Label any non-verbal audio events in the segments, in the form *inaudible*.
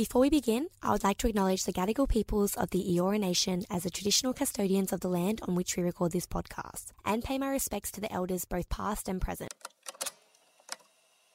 Before we begin, I would like to acknowledge the Gadigal peoples of the Eora Nation as the traditional custodians of the land on which we record this podcast, and pay my respects to the elders both past and present.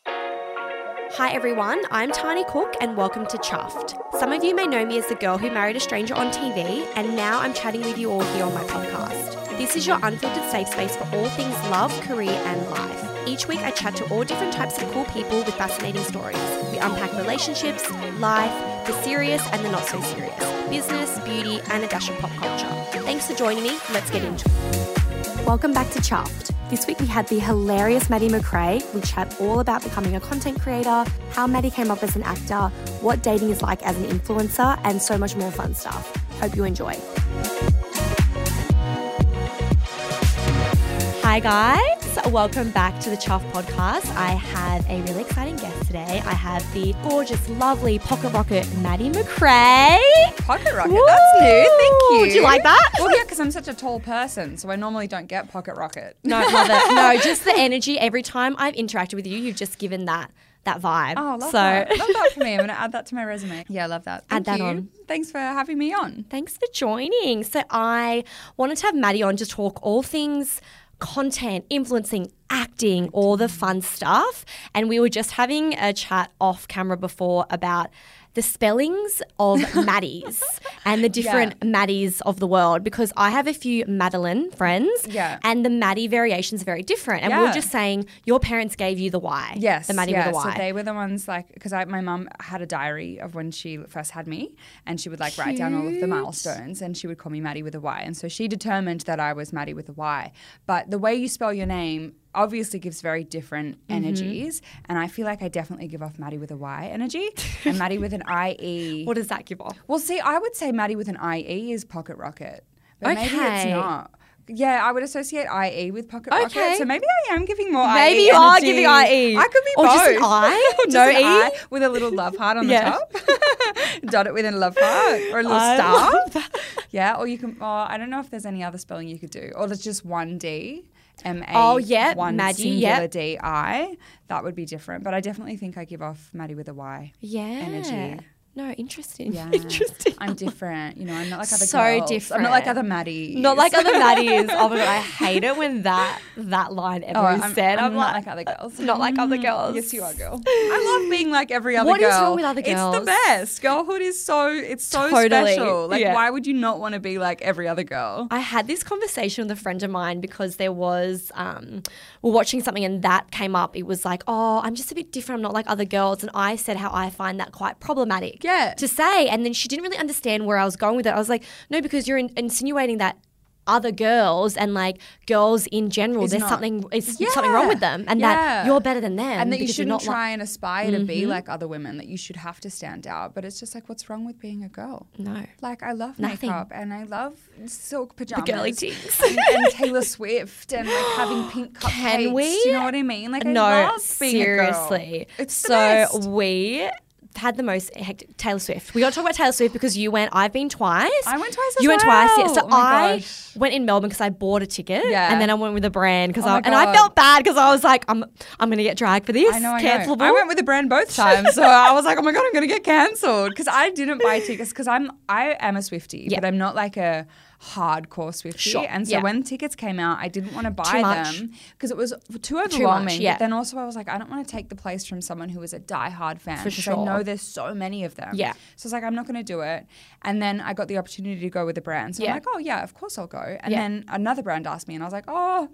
Hi everyone, I'm Tahnee Cook and welcome to Chuffed. Some of you may know me as the girl who married a stranger on TV, and now I'm chatting with you all here on my podcast. This is your unfiltered safe space for all things love, career, and life. Each week I chat to all different types of cool people with fascinating stories. We unpack relationships, life, the serious and the not so serious, business, beauty, and a dash of pop culture. Thanks for joining me. Let's get into it. Welcome back to Chuffed. This week we had the hilarious Maddy MacRae. We chat all about becoming a content creator, how Maddy came up as an actor, what dating is like as an influencer, and so much more fun stuff. Hope you enjoy. Hi, guys. Welcome back to the Chuffed podcast. I have a really exciting guest today. I have the gorgeous, lovely pocket rocket Maddy MacRae. Pocket rocket. That's new. Thank you. Do you like that? Well, yeah, because I'm such a tall person, so I normally don't get pocket rocket. *laughs* No, love it. No, just the energy. Every time I've interacted with you, you've just given that that vibe. Oh, love so, that. Love that for me. I'm going *laughs* to add that to my resume. Yeah, I love that. Add Thank that you. on. Thanks for having me on. Thanks for joining. So I wanted to have Maddy on to talk all things content, influencing, acting, all the fun stuff. And we were just having a chat off camera before about the spellings of *laughs* Maddies and the different Maddies of the world because I have a few Madeline friends Yeah. and the Maddie variations are very different. And we were Yeah. just saying your parents gave you the Y. Yes, The Maddy yeah. with a Y. So they were the ones like because my mum had a diary of when she first had me, and she would like write down all of the milestones, and she would call me Maddy with a Y, and so she determined that I was Maddy with a Y. But the way you spell your name obviously gives very different Mm-hmm. energies, and I feel like I definitely give off Maddy with a Y energy, *laughs* and Maddie with an I E. what does that give off? Well, see, I would say Maddie with an IE is Pocket Rocket, but maybe it's not. Yeah, I would associate IE with Pocket Okay. Rocket. So maybe I am giving more Maybe IE you are giving IE. I could be Or both. *laughs* just an I? Just No an E? I with a little love heart on Yeah. the top. *laughs* Dot it with a love heart or a little I star. Yeah, or you can. Oh, I don't know if there's any other spelling you could do, or there's just one D. M A. Oh, yeah, one Maddie, singular yep. D I. That would be different, but I definitely think I give off Maddy with a Y. Yeah. Energy. No, interesting. Yeah, *laughs* Interesting. I'm different. You know, I'm not like other girls. So girls. I'm not like other Maddies. Not like other Maddies. *laughs* Oh my god, I hate it when that that line ever Oh, is I'm, said. I'm, I'm, not like, like other girls. not like other girls. Yes, you are, girl. *laughs* I love being like every other What girl. What is wrong with other girls? It's the best. Girlhood is so it's so Totally, special. Like, yeah. why would you not want to be like every other girl? I had this conversation with a friend of mine because there was um, we're watching something and that came up. It was like, oh, I'm just a bit different. I'm not like other girls, and I said how I find that quite problematic. Yeah. To say, and then she didn't really understand where I was going with it. I was like, no, because you're in- insinuating that. Other girls and like girls in general, Is there's not- something is something wrong with them, and Yeah. that you're better than them, and that you shouldn't not like- Mm-hmm. try and aspire to be like other women. That you should have to stand out. But it's just like, what's wrong with being a girl? No. Like I love Nothing. makeup and I love silk pajamas, girly things. and, and Taylor Swift, and like having *gasps* pink cupcakes. Can we? Do you know what I mean? Like I no, love being a girl. seriously. It's the so we had the most hectic Taylor Swift. We got to talk about Taylor Swift because you went. I've been twice. I went twice as You went twice. Yeah. So Oh I gosh. went in Melbourne because I bought a ticket. Yeah. And then I went with a brand because Oh I and I felt bad because I was like, I'm I'm gonna get dragged for this. I know, I Cancelable. know. I went with a brand both times, so I was like, "Oh my god, I'm gonna get cancelled because I didn't buy tickets because I'm I am a Swiftie, Yeah. but I'm not like a hardcore Swiftie. Sure, And so yeah. when tickets came out, I didn't want to buy them because it was too overwhelming. yeah. But then also I was like, I don't want to take the place from someone who is a diehard fan For because sure. I know there's so many of them. Yeah. So I was like, I'm not going to do it. And then I got the opportunity to go with a brand. So Yeah. I'm like, oh yeah, of course I'll go. And Yeah. then another brand asked me, and I was like, oh.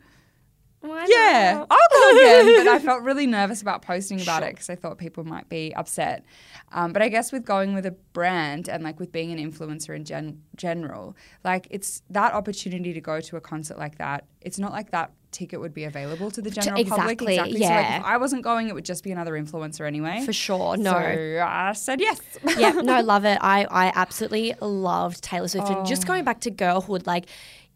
Why Yeah, not? I'll go *laughs* again. but I felt really nervous about posting about it because I thought people might be upset. Um, but I guess with going with a brand and like with being an influencer in gen- general, like it's that opportunity to go to a concert like that. It's not like that ticket would be available to the general public. exactly, Exactly. So like yeah. if I wasn't going, it would just be another influencer anyway. For sure. No. So I said yes. yeah, no, *laughs* love it. I, I absolutely loved Taylor Swift. And Oh. just going back to girlhood, like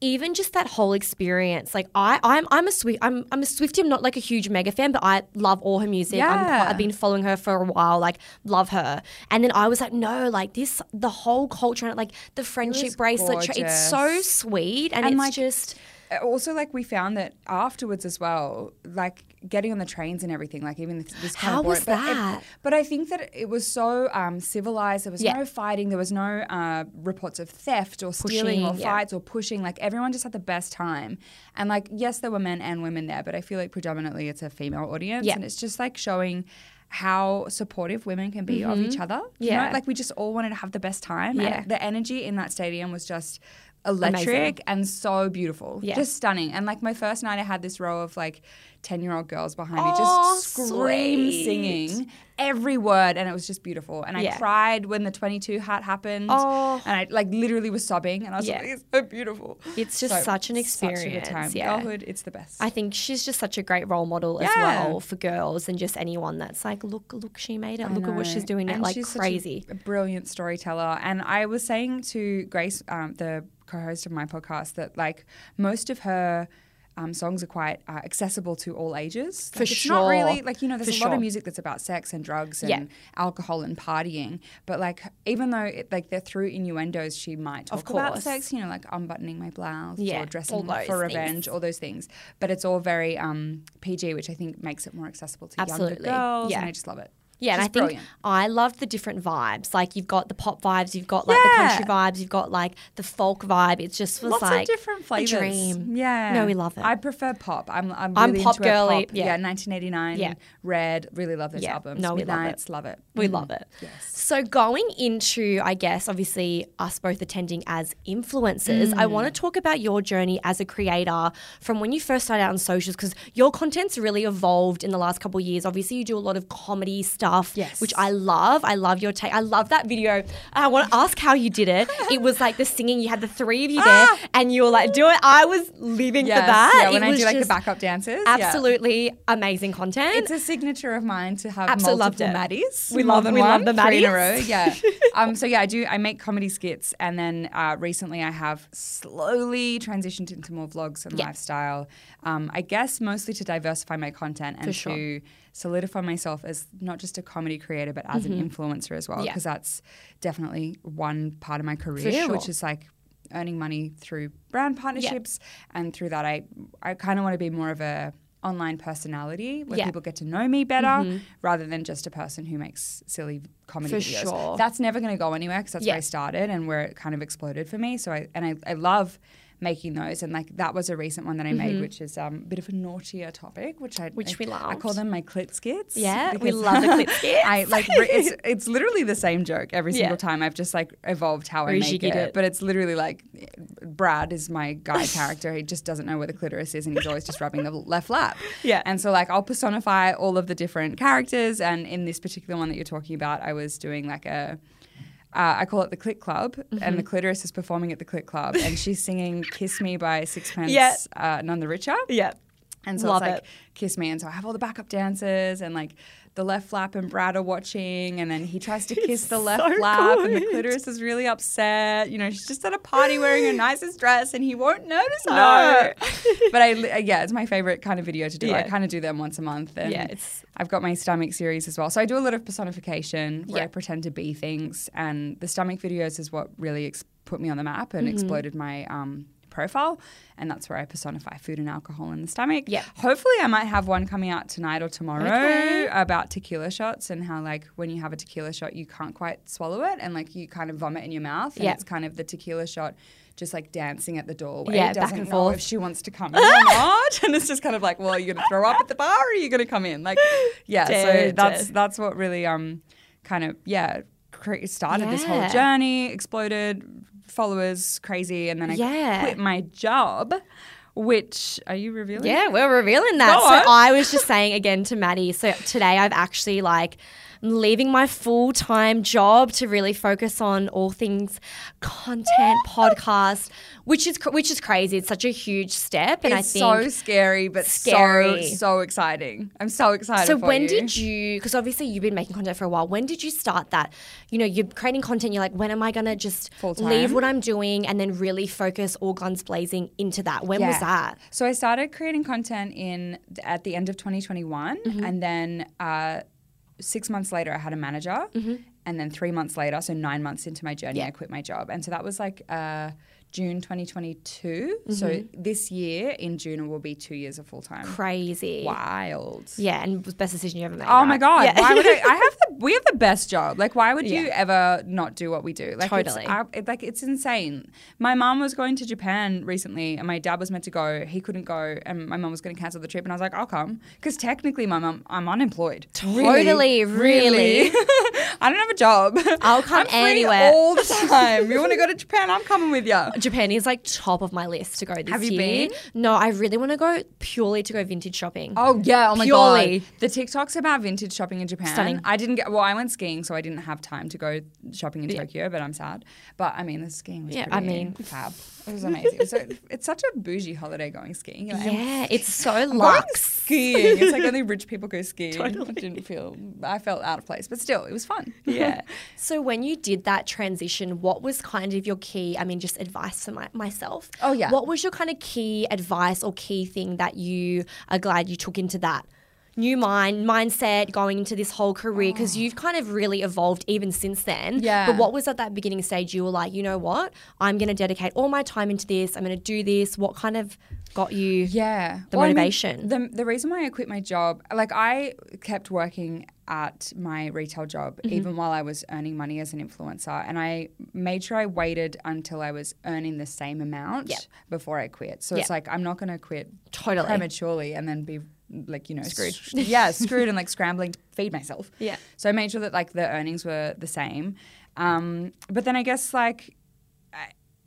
even just that whole experience, like I, I'm, I'm a Swift, I'm, I'm a Swiftie. I'm not like a huge mega fan, but I love all her music. Yeah. I've been following her for a while, like love her. And then I was like, no, like this, the whole culture, and like the friendship bracelet, tra- it's so sweet, and, And, it's like, just also like we found that afterwards as well, like getting on the trains and everything, like even this, this kind How of was it- that? But, I think that it was so um, civilized. There was Yeah. no fighting. There was no uh, reports of theft or stealing or yeah. fights or pushing. Like everyone just had the best time. And like yes, there were men and women there, but I feel like predominantly it's a female audience, Yeah. and it's just like showing. How supportive women can be of each other. you know? Mm-hmm. Yeah. Like we just all wanted to have the best time. Yeah. And the energy in that stadium was just electric and so beautiful. Yeah. Just stunning. And like my first night, I had this row of like 10 year old girls behind me Oh, just scream sweet. singing every word. And it was just beautiful. And Yeah. I cried when the 22 hat happened. Oh. And I like literally was sobbing. And I was Yeah. like, it's so beautiful. It's just such an Such a good experience, time. yeah. Girlhood, it's the best. I think she's just such a great role model as well for girls and just anyone that's like, look, look, she made it. Look at what she's doing. And Like she's such crazy. a brilliant storyteller. And I was saying to Grace, um, the co-host of my podcast, that like most of her. Um, songs are quite uh, accessible to all ages. For Like, it's not really sure. like you know. There's For a lot sure. of music that's about sex and drugs and Yeah. alcohol and partying, but like even though it, like they're through innuendos, she might talk Of about course. sex. You know, like unbuttoning my blouse Yeah, or dressing for things. revenge, all those things. But it's all very um, PG, which I think makes it more accessible to Absolutely. younger girls. Yeah. and I just love it. Yeah, and I think brilliant. I loved the different vibes. Like you've got the pop vibes, you've got like Yeah. the country vibes, you've got like the folk vibe. It just was Lots like of different flavors. a dream. Yeah. No, we love it. I prefer pop. I'm I'm, I'm really pop into a girly, Pop. yeah. Yeah. 1989. Yeah. Red. Really love those Yeah. albums. No, we love it. Love it. We Mhm. love it. Yes. So going into, I guess, obviously us both attending as influencers, I want to Mm. talk about your journey as a creator from when you first started out on socials because your content's really evolved in the last couple of years. Obviously, you do a lot of comedy stuff, Yes. which I love. I love your take. I love that video. I want to ask how you did it. It was like the singing. You had the three of you there, and you were like, "Do it." I was living Yes, for that. Yeah, when It I do like the backup dances. yeah. Absolutely amazing content. It's a signature of mine to have Absolutely loved multiple it. Maddies. We love- them. we love one, the three in a row. Yeah. *laughs* um, so yeah, I do. I make comedy skits, and then uh, recently I have slowly transitioned into more vlogs and Yeah. lifestyle. Um, I guess mostly to diversify my content and sure. to solidify myself as not just a comedy creator, but as an influencer as well, Mm-hmm. Yeah. because that's definitely one part of my career, sure. which is like earning money through brand partnerships and through that i i kind of want to be more of a online personality where Yeah. Mm-hmm. people get to know me better rather than just a person who makes silly comedy For videos sure. that's never going to go anywhere because that's Yeah. where i started and where it kind of exploded for me so i and i, I love making those and like that was a recent one that i made which is um, a bit of a naughtier topic which i Mm-hmm. Which I, we i call them my clit skits Yeah, we love the clit *laughs* skits. i like it's *laughs* it's literally the same joke every Yeah. single time i've just like evolved how i make it, it. but it's literally like Brad is my guy character. He just doesn't know where the clitoris is, and he's always just rubbing the left lap. *laughs* Yeah. And so like I'll personify all of the different characters, and in this particular one that you're talking about, I was doing like a. Uh, I call it the Click Club, and the Mm-hmm. clitoris is performing at the Click Club, and *laughs* she's singing "Kiss Me" by Sixpence Yeah. uh, None the Richer. yeah. And so Love it's like it. kiss me. And so I have all the backup dancers and like the left flap and Brad are watching and then he tries to *laughs* kiss the left so flap and the clitoris is really upset. You know, she's just at a party wearing her *gasps* nicest dress and he won't notice No. her. *laughs* but I yeah, it's my favorite kind of video to do. I kind of do them once a month. And Yeah, it's- I've got my stomach series as well. So I do a lot of personification where Yeah. I pretend to be things and the stomach videos is what really ex- put me on the map and Mm-hmm. exploded my um, profile and that's where I personify food and alcohol in the stomach. Yeah. Hopefully, I might have one coming out tonight or tomorrow Okay. about tequila shots and how, like, when you have a tequila shot, you can't quite swallow it and, like, you kind of vomit in your mouth. And Yeah. it's kind of the tequila shot just like dancing at the doorway. Yeah, back doesn't and know forth. if she wants to come in or not. *laughs* And it's just kind of like, well, are you going to throw up at the bar or are you going to come in? Like, yeah. so that's that's what really um kind of yeah started this whole journey. Exploded followers crazy, and then I Yeah. quit my job. Which are you revealing? Yeah, we're revealing that. Go so on. I was just saying again to Maddy. So today I've actually like I'm leaving my full time job to really focus on all things content, *laughs* podcast, which is which is crazy. It's such a huge step, and it's I think so scary, but Scary. so so exciting. I'm so excited. So when you. did you? Because obviously you've been making content for a while. When did you start that? You know, you're creating content. You're like, when am I gonna just Full-time? leave what I'm doing and then really focus all guns blazing into that? When was that? So I started creating content in at the end of 2021, Mm-hmm. and then uh, six months later, I had a manager, and then three months later, so nine months into my journey, Mm-hmm. Yeah. I quit my job, and so that was like. Uh, June 2022. So mm-hmm. this year in June it will be two years of full time. Crazy. Wild. Yeah, and it was the best decision you ever made. Oh my god! Yeah. Why would I? I have *laughs* the. We have the best job. Like, why would you ever not do what we do? Like, Totally. It's, I- it, like, it's insane. My mom was going to Japan recently, and my dad was meant to go. He couldn't go, and my mom was going to cancel the trip. And I was like, I'll come because technically, my mom, I'm unemployed. Totally, really. *laughs* I don't have a job. I'll come anywhere. all the *laughs* time. you want to go to Japan? I'm coming with you. Japan is like top of my list to go this Have you year. been? No, I really want to go purely to go vintage shopping. Oh yeah! Oh my Purely. god! The TikToks about vintage shopping in Japan. Stunning. I didn't get. Well, I went skiing, so I didn't have time to go shopping in Yeah. Tokyo. But I'm sad. But I mean, the skiing was Yeah, I mean- fab. It was amazing. so it's such a bougie holiday going skiing. Like, yeah, it's so luxe. skiing. It's like only rich people go *laughs* skiing. Totally. I didn't feel. I felt out of place, but still, it was fun. *laughs* Yeah. so when you did that transition, what was kind of your key? I mean, just advice for my, myself. Oh, yeah. What was your kind of key advice or key thing that you are glad you took into that? New mind, mindset, going into this whole career, because you've kind of really evolved even since then. Oh. Yeah. But what was at that beginning stage you were like, you know what? I'm going to dedicate all my time into this. I'm going to do this. What kind of got you? Yeah. The Well, I mean, motivation. the, the reason why I quit my job, like I kept working at my retail job Mm-hmm. even while I was earning money as an influencer. And I made sure I waited until I was earning the same amount Yep. before I quit. So it's like, I'm not going to quit Totally. prematurely and then be like, you know, screwed. *laughs* yeah, screwed and like *laughs* scrambling to feed myself. Yeah. So I made sure that like the earnings were the same. Um, but then I guess like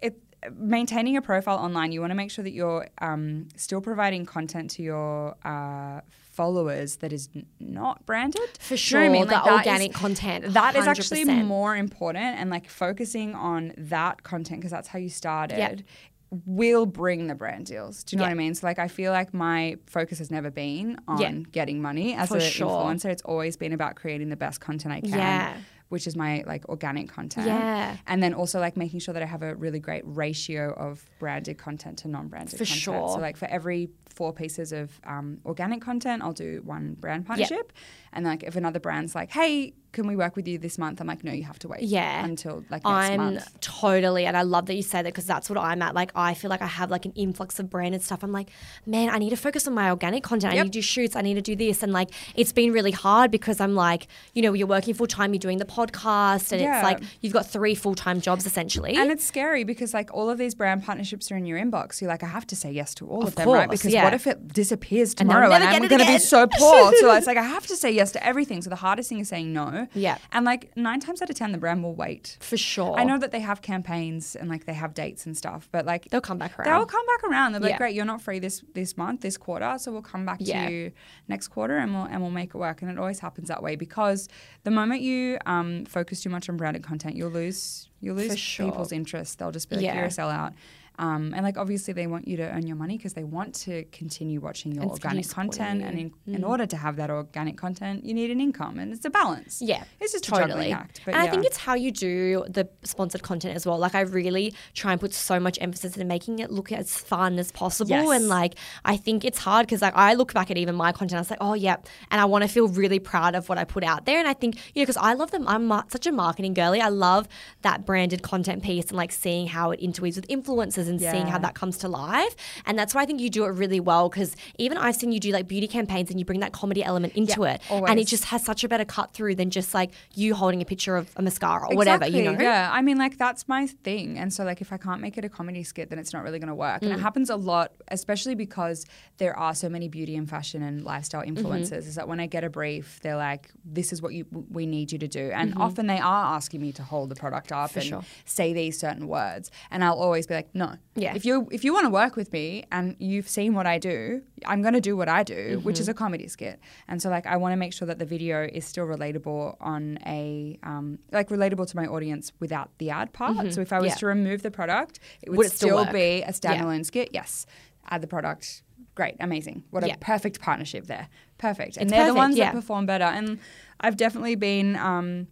it maintaining a profile online, you want to make sure that you're um, still providing content to your uh, followers that is n- not branded. For Do you know I sure, mean? the Like, is- organic content, That is actually 100%. more important, and like focusing on that content because that's how you started. Will bring the brand deals. Do you know Yeah. what I mean? So, like, I feel like my focus has never been on Yeah. getting money as For an sure. influencer. It's always been about creating the best content I can Yeah. which is my like organic content. Yeah. And then also like making sure that I have a really great ratio of branded content to non-branded For content. sure. So like for every four pieces of um, organic content, I'll do one brand partnership. And like if another brand's like, hey, can we work with you this month? I'm like, no, you have to wait. Yeah. Until like next I'm month. totally, and I love that you say that because that's what I'm at. Like, I feel like I have like an influx of branded stuff. I'm like, man, I need to focus on my organic content. I need to do shoots. I need to do this, and like, it's been really hard because I'm like, you know, you're working full time, you're doing the podcast, and Yeah. it's like you've got three full time jobs essentially. And it's scary because like all of these brand partnerships are in your inbox. You're like, I have to say yes to all of, Of them, right? Because yeah. what if it disappears And tomorrow and, never I'm going to be so poor? so *laughs* it's like I have to say yes to everything. So the hardest thing is saying no. Yeah. And like nine times out of ten, the brand will wait. for sure. I know that they have campaigns and like they have dates and stuff, but like they'll come back around. They'll come back around. They're like, Yeah. great, you're not free this this month, this quarter, so we'll come back Yeah. to you next quarter and we'll and we'll make it work. And it always happens that way because the moment you um, focus too much on branded content, you'll lose you'll lose sure. people's interest. They'll just be like, Yeah. you're a sellout. Um, and like obviously they want you to earn your money because they want to continue watching your And organic content. you. And in, Mm. in order to have that organic content, you need an income, and it's a balance. Yeah, it's just a totally. act. But and yeah. I think it's how you do the sponsored content as well. Like I really try and put so much emphasis into making it look as fun as possible. Yes. And like I think it's hard because like I look back at even my content, I was like, oh yeah, and I want to feel really proud of what I put out there. And I think you know because I love them. I'm such a marketing girly. I love that branded content piece and like seeing how it interweaves with influencers and seeing how that comes to life. And that's why I think you do it really well because even I've seen you do like beauty campaigns and you bring that comedy element into it, and it just has such a better cut through than just like you holding a picture of a mascara or whatever, you know? Yeah, I mean, like that's my thing, and so like if I can't make it a comedy skit, then it's not really going to work. Mm. And it happens a lot, especially because there are so many beauty and fashion and lifestyle Mm-hmm. influencers. Is that when I get a brief, they're like, "This is what you we need you to do," and Mm-hmm. often they are asking me to hold the product up and sure. say these certain words, and I'll always be like, "No, Yeah. If you if you want to work with me and you've seen what I do, I'm going to do what I do, which Mm-hmm. is a comedy skit." And so like I want to make sure that the video is still relatable on a um, like relatable to my audience without the ad part. So if I was Mm-hmm. Yeah. to remove the product, it would, Would it still still, be a standalone skit. Yes, add the product. Great, amazing. What Yeah. a perfect partnership there. Perfect. And It's they're the ones yeah. that perform better. And I've definitely been um,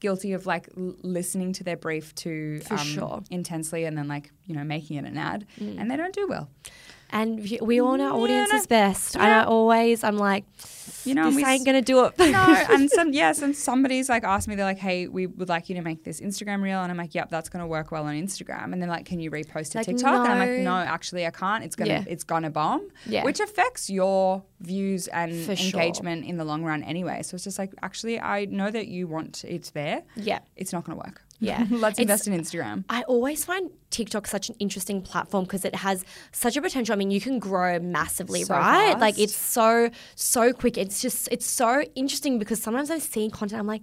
guilty of like l- listening to their brief too For um, sure. intensely and then like you know making it an ad, and they don't do well. And we- all know Yeah, audience no. is best. And I always, I'm like, You know, this we ain't gonna do it. no, *laughs* and some yes, and somebody's like asked me, they're like, "Hey, we would like you to make this Instagram reel," and I'm like, "Yep, that's gonna work well on Instagram." And they're like, "Can you repost to Like, TikTok?" And I'm like, no. "No, actually, I can't. It's gonna Yeah. it's gonna bomb." Yeah. which affects your views and For sure. engagement in the long run anyway. So it's just like, actually, I know that you want it there. yeah. It's not gonna work. Yeah. *laughs* let's It's- invest in Instagram. I always find TikTok such an interesting platform because it has such a potential. I mean, you can grow massively, So right? fast. Like it's so so quick. It's just it's so interesting because sometimes I've seen content. I'm like,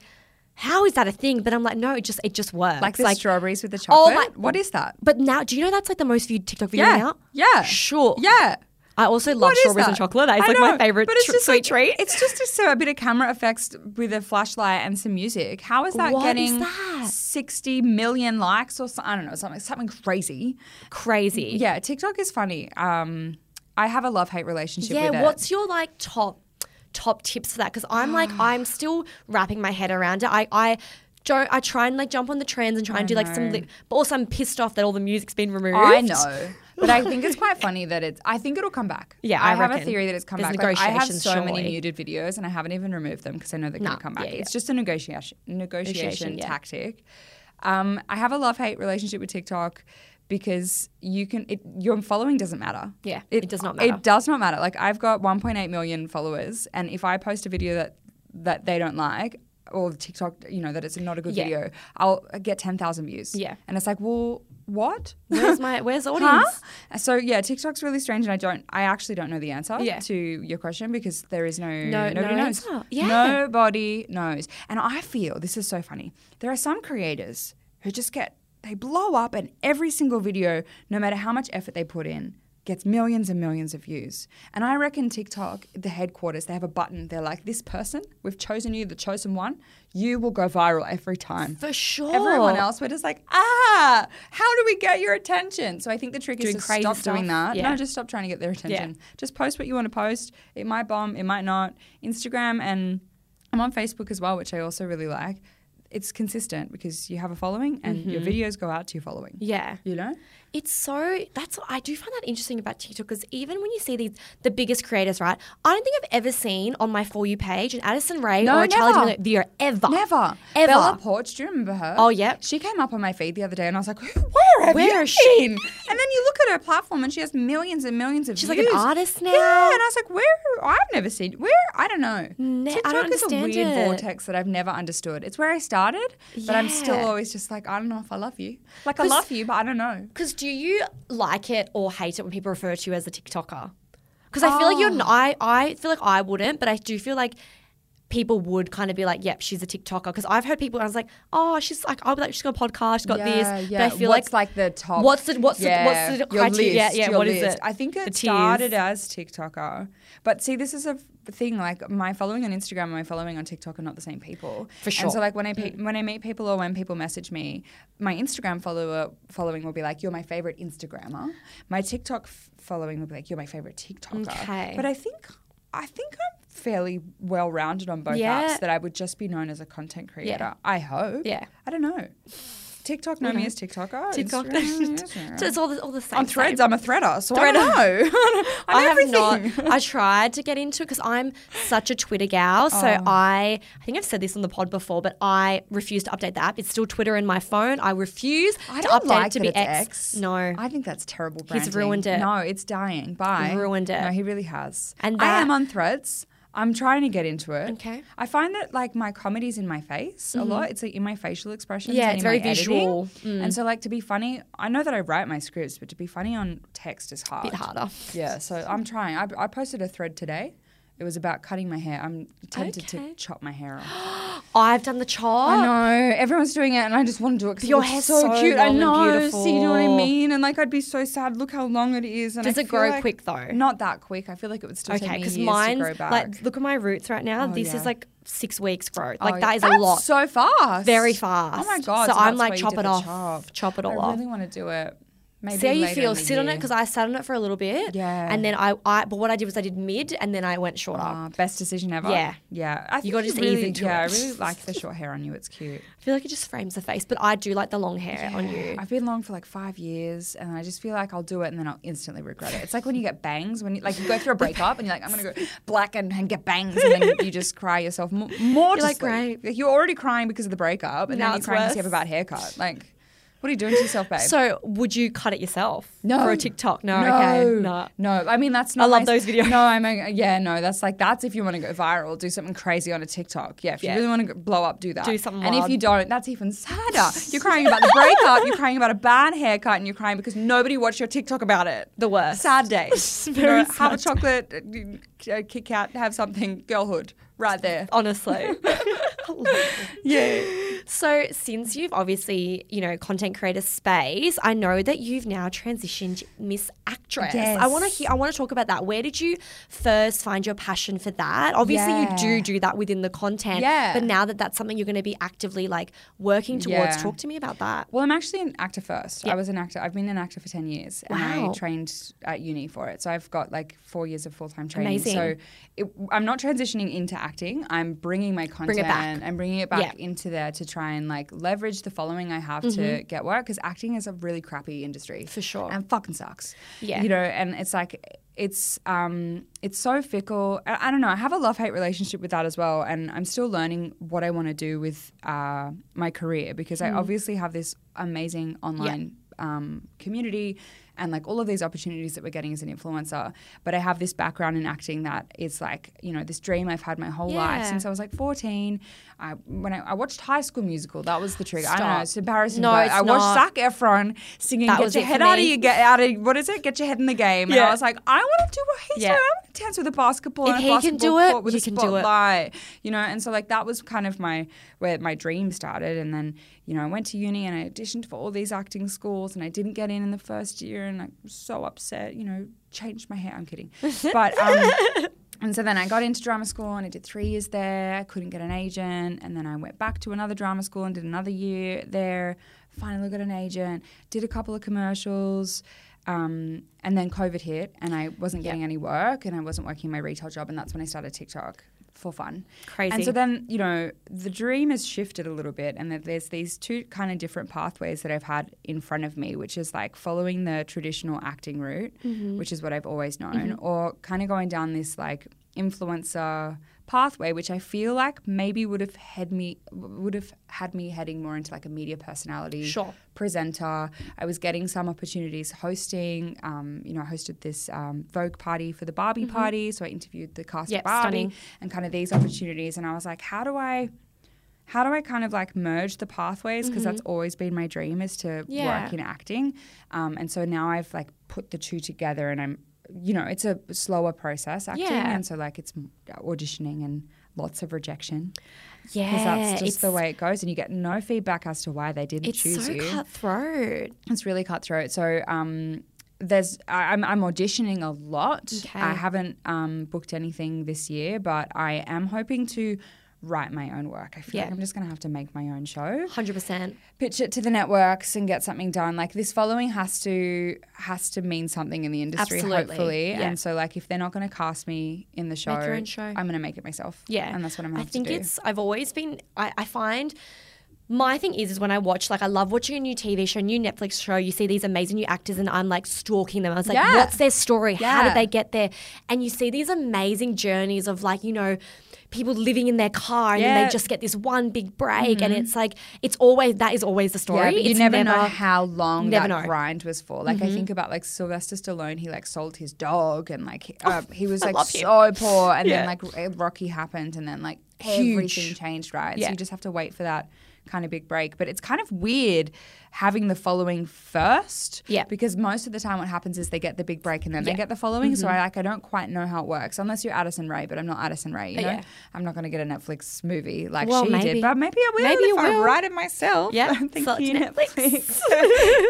how is that a thing? But I'm like, no, it just it just works. Like the strawberries with the Oh chocolate. my- what is that? But now, do you know that's like the most viewed TikTok video Yeah, now? yeah. sure. Yeah. I also love What is strawberries and chocolate. That is I like my know, favorite but it's tr- just sweet like- treat. It's just a, so a bit of camera effects with a flashlight and some music. How is that What is getting that? 60 million likes or so, I don't know, something something crazy. Crazy. Yeah, TikTok is funny. Um, I have a love hate relationship Yeah, with it. Yeah, what's your like top top tips for that? Because I'm like *sighs* I'm still wrapping my head around it. I I don't I try and like jump on the trends and try and do like some, know. li- but also I'm pissed off that all the music's been removed. I know. But I think it's quite funny that it's. I think it'll come back. Yeah, I, I have a theory that it's come back. Like, I have so many muted videos, and I haven't even removed them because I know they're going to come back. yeah, It's just a negotiation negotiation yeah. tactic. Um, I have a love hate relationship with TikTok because you can. It, your following doesn't matter. Yeah, it does not matter. It does not matter. Like I've got 1.8 million followers, and if I post a video that that they don't like. Or TikTok, you know, that it's not a good Yeah. video, I'll get 10,000 views. Yeah. And it's like, well, what? *laughs* Where's my where's audience? Huh? So yeah, TikTok's really strange, and I don't, I actually don't know the answer Yeah. to your question because there is no, No- nobody no knows. answer. Yeah. Nobody knows, and I feel this is so funny. There are some creators who just get, they blow up, and every single video, no matter how much effort they put in. Gets millions and millions of views. And I reckon TikTok, the headquarters, they have a button. They're like, this person, we've chosen you, the chosen one, you will go viral every time. For sure. Everyone else, we're just like, ah, how do we get your attention? So I think the trick Doing is to crazy stop stuff. doing that. Yeah. No, just stop trying to get their attention. Yeah. Just post what you want to post. It might bomb, it might not. Instagram and I'm on Facebook as well, which I also really like. It's consistent because you have a following and your Mm-hmm. videos go out to your following. Yeah. You know? It's so that's I do find that interesting about TikTok because even when you see these the biggest creators, right? I don't think I've ever seen on my for you page an Addison Rae No, or a Charlie never. D'Amelio video ever. Never. Ever. Bella Poarch, do you remember her? Oh, yeah, She came up on my feed the other day and I was like, where have Where you is she? been? And then you look at her platform and she has millions and millions of She's views. like an artist now. Yeah, and I was like, where? I've never seen, where? I don't know. Ne- I TikTok don't is a weird it. vortex that I've never understood. It's where I started, but I'm still always just like, I don't know if I love you. Like, I love you, but I don't know. Because do you like it or hate it when people refer to you as a TikToker? Because I feel like you're. Oh. n- I I feel like I wouldn't, but I do feel like people would kind of be like, "Yep, she's a TikToker." Because I've heard people. I was like, "Oh, she's like, I'll be like, she's got a podcast, she's got this." But I feel what's like, like, the top? what's the- what's the- what's the criteria? Yeah, list, yeah, your what is list. it? I think it tiers. started as TikToker, but see, this is a f- thing. Like my following on Instagram and my following on TikTok are not the same people. For sure. And so, like when I pe- mm. when I meet people or when people message me, my Instagram follower following will be like, "You're my favorite Instagrammer." My TikTok f- following will be like, "You're my favorite TikToker." Okay. But I think. I think I'm fairly well rounded on both Yeah. apps that I would just be known as a content creator. Yeah. I hope. Yeah. I don't know. TikTok know me as TikToker. TikTok. Instagram, *laughs* so it's all the, all the same. on Threads, same. I'm a threader, so Threader. *laughs* I don't know. I have not. I tried to get into it because I'm such a Twitter gal. So Oh. I, I think I've said this on the pod before, but I refuse to update the app. It's still Twitter in my phone. I refuse I to don't update like it to be X. X. No, I think that's terrible branding. He's ruined it. No, it's dying. Bye. Ruined it. No, he really has. And I am on Threads. I'm trying to get into it. Okay. Mm-hmm. I find that like my comedy's in my face a lot. It's like in my facial expressions. Yeah, it's very visual. Mm. And so like to be funny, I know that I write my scripts, but to be funny on text is hard. bit harder. Yeah, so I'm trying. I, I posted a thread today. It was about cutting my hair. I'm tempted Okay. to chop my hair off. *gasps* I've done the chop. I know everyone's doing it, and I just want to do it because Your hair's so, so cute. I know. See, you know what I mean? And like, I'd be so sad. Look how long it is. And Does I it grow like- quick though? Not that quick. I feel like it would still Okay, take me years mine's to grow back. like look at my roots right now. Oh, this yeah. is like six weeks growth. Oh, Like that is a lot. So fast. Very fast. Oh my god. So I'm like, chop it off. Chop. Chop it all I off. I really want to do it. Maybe See how you feel. Sit on it because I sat on it for a little bit. Yeah. And then I, I, but what I did was I did mid, and then I went shorter. Ah, best decision ever. Yeah. yeah. I think gotta just ease really, into yeah, it. I really *laughs* like the short hair on you. It's cute. I feel like it just frames the face, but I do like the long hair on you. I've been long for like five years, and I just feel like I'll do it, and then I'll instantly regret it. It's like when you get bangs, when you like you go through a breakup, and you're like, I'm gonna go black and, and get bangs, and then you just cry yourself more. more You're like, great. You're already crying because of the breakup, and Now then you're crying because you have a bad haircut. Like, what are you doing to yourself, babe? So, would you cut it yourself? No. For a TikTok? No. no, Okay. No. no. I mean, that's not. I love my- those videos. No, I'm a, yeah, no. That's like that's if you want to go viral, do something crazy on a TikTok. Yeah, if you really want to blow up, do that. Do something And if you don't, that's even sadder. You're crying about the breakup. You're crying about a bad haircut, and you're crying because nobody watched your TikTok about it. The worst. Sad day. *laughs* You Very know, have a chocolate, uh, uh, Kit Kat, have something, girlhood, right there. Honestly. *laughs* *laughs* Yeah. So, since you've obviously, you know, content creator space, I know that you've now transitioned Miss Actress. Yes. I want to hear. I want to talk about that. Where did you first find your passion for that? Obviously, Yeah. you do do that within the content. Yeah. But now that that's something you're going to be actively like working towards, Yeah. talk to me about that. Well, I'm actually an actor first. Yeah. I was an actor. I've been an actor for 10 years and Wow. I trained at uni for it. So I've got like four years of full time training. Amazing. So it, I'm not transitioning into acting. I'm bringing my content Bring it back. and bringing it back Yeah. Into there to try and like leverage the following I have to get work because acting is a really crappy industry. For sure. And fucking sucks. Yeah. You know, and it's like, it's um it's so fickle. I, I don't know. I have a love hate relationship with that as well, and I'm still learning what I want to do with uh, my career because Mm. I obviously have this amazing online um, community and like all of these opportunities that we're getting as an influencer. But I have this background in acting that is like you know this dream I've had my whole life since I was like 14. I when I, I watched High School Musical, that was the trigger. I don't know. Stop. It's embarrassing, No, it's I watched not. Zac Efron singing That "Get Your Head Out of me. Your Get Out of what is it? Get Your Head in the Game." And Yeah. I was like, I want to do what he's Yeah. doing. I want to dance with a basketball. If he can basketball do it, with you can do it. spotlight, You know, and so like that was kind of my where my dream started. And then you know I went to uni and I auditioned for all these acting schools and I didn't get in in the first year and I was so upset. You know, changed my hair. I'm kidding, *laughs* but. Um, And so then I got into drama school and I did three years there. I couldn't get an agent. And then I went back to another drama school and did another year there. Finally got an agent, did a couple of commercials. Um, and then COVID hit and I wasn't getting any work and I wasn't working my retail job. And that's when I started TikTok for fun. Crazy. And so then, you know, the dream has shifted a little bit, and that there's these two kind of different pathways that I've had in front of me, which is like following the traditional acting route, Mm-hmm. which is what I've always known, or kind of going down this like influencer pathway, which I feel like maybe would have had me would have had me heading more into like a media personality Sure. presenter. I was getting some opportunities hosting. Um, you know, I hosted this um, Vogue party for the Barbie party, so I interviewed the cast Mm-hmm. Yep, of Barbie stunning. and kind of these opportunities. And I was like, how do I? How do I kind of like merge the pathways? Because that's always been my dream is to Mm-hmm. Yeah. work in acting. Um, and so now I've like put the two together and I'm, you know, it's a slower process acting. Yeah. And so like it's auditioning and lots of rejection. yeah, Because that's just the way it goes. And you get no feedback as to why they didn't It's choose so you. cutthroat. It's really cutthroat. So um, there's I, I'm I'm auditioning a lot. Okay. I haven't um, booked anything this year, but I am hoping to write my own work. I feel Yeah. like I'm just going to have to make my own show, Hundred percent. pitch it to the networks, and get something done. Like this following has to has to mean something in the industry, Absolutely. hopefully. Yeah. And so like if they're not going to cast me in the show, your own show. I'm going to make it myself. Yeah, and that's what I'm going I to have think it's. I've always been. I, I find. My thing is, is when I watch, like, I love watching a new TV show, new Netflix show. You see these amazing new actors, and I'm like stalking them. I was like, Yeah. what's their story? How did they get there? And you see these amazing journeys of, like, you know, people living in their car, and Yeah. Mm-hmm. they just get this one big break, and it's like, it's always that is always the story. Yeah, you It's never, know how long never that know. Mm-hmm. grind was for. Like I think about like Sylvester Stallone, he like sold his dog, and like he, uh, he was like him. so poor, and Yeah. then like Rocky happened, and then like Huge. everything changed, right? So you just have to wait for that kind of big break. But it's kind of weird having the following first, Yeah. because most of the time what happens is they get the big break and then Yeah. they get the following. So I like I don't quite know how it works unless you're Addison Rae, but I'm not Addison Rae. You know, Yeah. I'm not going to get a Netflix movie like Well, she maybe. did, but maybe I will Maybe if I write it myself. Yeah, Thank sell it you, to Netflix. *laughs*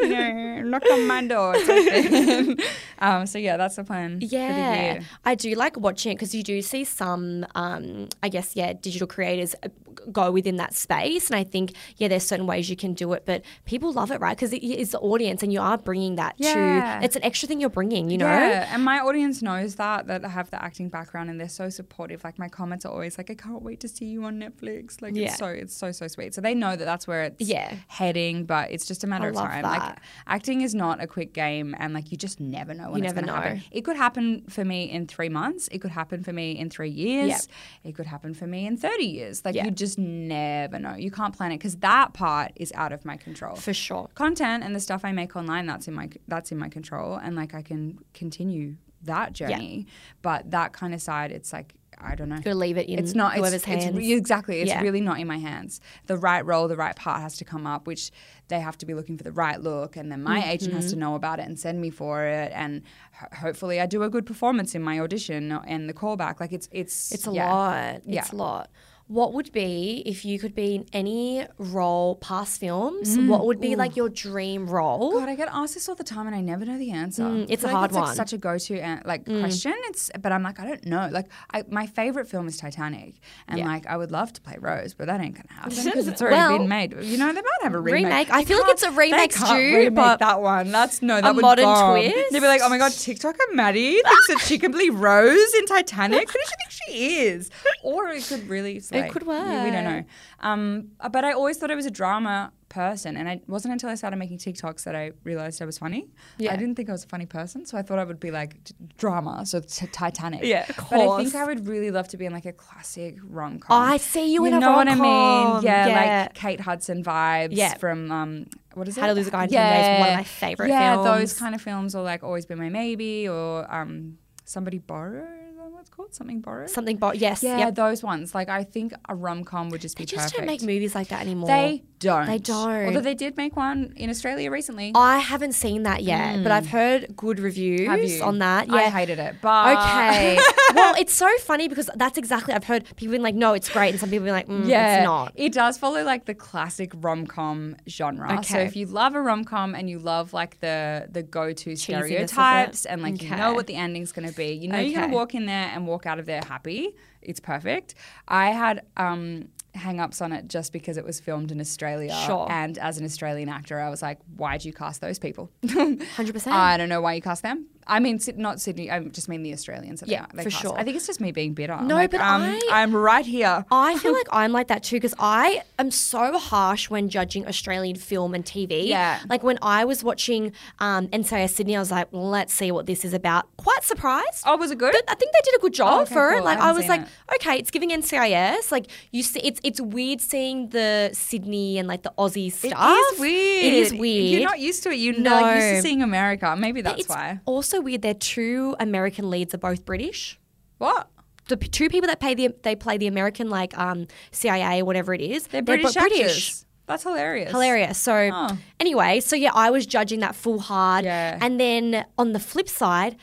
you know, knock on my door. *laughs* Um, so yeah, that's the plan the Yeah, year. I do like watching it because you do see some, um, I guess, yeah, digital creators uh, go within that space, and I think think, yeah, there's certain ways you can do it, but people love it, right? Because it is the audience, and you are bringing that Yeah. to. It's an extra thing you're bringing, you know. Yeah, and my audience knows that that I have the acting background, and they're so supportive. Like my comments are always like, "I can't wait to see you on Netflix." Like Yeah. it's so it's so so sweet. So they know that that's where it's Yeah. heading, but it's just a matter I of time. that. Like acting is not a quick game, and like you just never know when You it's never going to happen. know. It could happen for me in three months. It could happen for me in three years. Yep. It could happen for me in thirty years. Like Yeah. you just never know. You can't plan it because that part is out of my control For sure. content and the stuff I make online that's in my that's in my control and like I can continue that journey but that kind of side it's like I don't know You leave it in it's not whoever's it's, hands. it's exactly it's Yeah. really not in my hands the right role the right part has to come up which they have to be looking for the right look and then my agent has Mm-hmm. to know about it and send me for it and ho- hopefully I do a good performance in my audition and the callback like it's it's It's a yeah. lot. It's a lot. What would be if you could be in any role past films? what would be like your dream role? God, I get asked this all the time, and I never know the answer. Mm, it's a feel hard like it's, one. Mm. Like such a go-to like question. It's, but I'm like, I don't know. Like, I, my favorite film is Titanic, and Yeah. like, I would love to play Rose, but that ain't gonna *laughs* happen because it's already Well, been made. You know, they might have a remake. remake. I feel like it's a they remake's can't remake but that one. That's no, that would modern bomb. twist? They'd be like, oh my god, TikToker Maddy thinks that she can be Rose in Titanic. Who does she think she is? Or it could really. Slay. could work. we don't know. Um, but I always thought I was a drama person, and it wasn't until I started making TikToks that I realized I was funny. Yeah. I didn't think I was a funny person, so I thought I would be like drama, so t- Titanic. Yeah, of But I think I would really love to be in like a classic rom com. I see you in a know what I mean? Yeah, Yeah. like Kate Hudson vibes Yeah. from um, what is it? How to Lose a Guy in 10 Days, one of my favourite yeah, films. those kind of films, or like Always Be My Maybe, or um, Somebody Borrow. Is that what it's called? Something Borrow. Something, but yes, Yeah, yep. those ones. Like I think a rom com would just be. They just perfect. don't make movies like that anymore. They don't. They don't. Although they did make one in Australia recently. I haven't seen that yet, but I've heard good reviews on that. Yeah. I hated it, but Okay. *laughs* well, it's so funny because that's exactly I've heard people being like, "No, it's great," and some people being like, mm, yeah, "It's not." It does follow like the classic rom com genre. So if you love a rom com and you love like the the go to stereotypes and like you know what the ending's going to be, you know you're going to walk in there and walk out of there happy. It's perfect. I had um, hang ups on it just because it was filmed in Australia. Sure. And as an Australian actor, I was like, why'd you cast those people? *laughs* Hundred percent. I don't know why you cast them. I mean, not Sydney. I just mean the Australians. Yeah, they, they for cast. sure. I think it's just me being bitter. I'm No, like, but um, I- I'm right here. I feel *laughs* like I'm like that too because I am so harsh when judging Australian film and TV. Yeah. Like when I was watching um, NCIS Sydney, I was like, let's see what this is about. Quite surprised. Oh, was it good? But I think they did a good job Oh, okay, for cool. it. Like I, haven't was like, it. okay, it's giving NCIS. Like you see, it's it's weird seeing the Sydney and like the Aussie It stuff. is weird. It is weird. You're not used to it. You're No. like used to seeing America. Maybe that's it's why. also weird. Their two American leads are both British. What? The p- two people that play the they play the American like um, CIA or whatever it is. They're British actors. That's hilarious. Hilarious. So Oh. anyway, so yeah, I was judging that full hard. Yeah. And then on the flip side,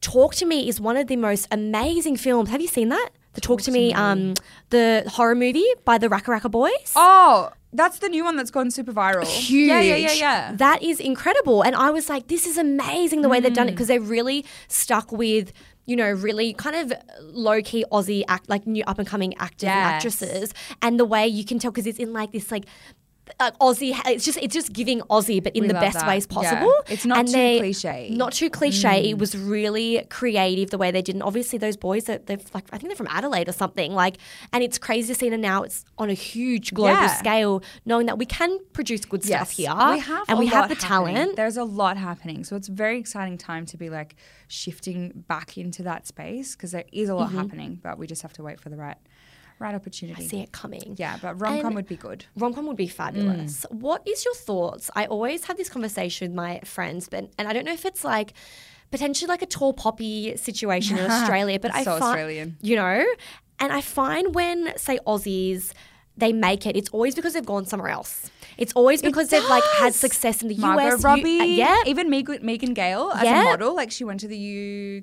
Talk to Me is one of the most amazing films. Have you seen that? The Talk, to, me, um, the horror movie by the RackaRacka Boys. Oh, that's the new one that's gone super viral. Huge. Yeah, yeah, yeah, yeah. That is incredible. And I was like, this is amazing the way they've Mm. done it because they're really stuck with, you know, really kind of low key Aussie act, like new up and coming actors and actresses. And the way you can tell because it's in like this like. Uh, Aussie, it's just it's just giving Aussie, but in We the best that. ways Yeah. possible. It's not And too they- cliche. Mm. Not too cliche. It was really creative the way they did. And obviously, those boys that they've like, I think they're from Adelaide or something. Like, and it's crazy to see it now. It's on a huge global Yeah. scale, knowing that we can produce good stuff here We have and we have the happening. talent. There's a lot happening. So it's a very exciting time to be like shifting back into that space because there is a lot happening, but we just have to wait for the right right opportunity. I see it coming. Yeah, but rom com would be good. Rom-com would be fabulous. Mm. What is your thoughts? I always have this conversation with my friends, but and I don't know if it's like potentially like a tall poppy situation in *laughs* Australia, but I So find Australian. you know, and I find when say Aussies they make it, it's always because they've gone somewhere else. It's always because they've like had success in the Margot US. you- Robbie, uh, yeah, even Megan, Megan Gale as Yeah. a model. Like she went to the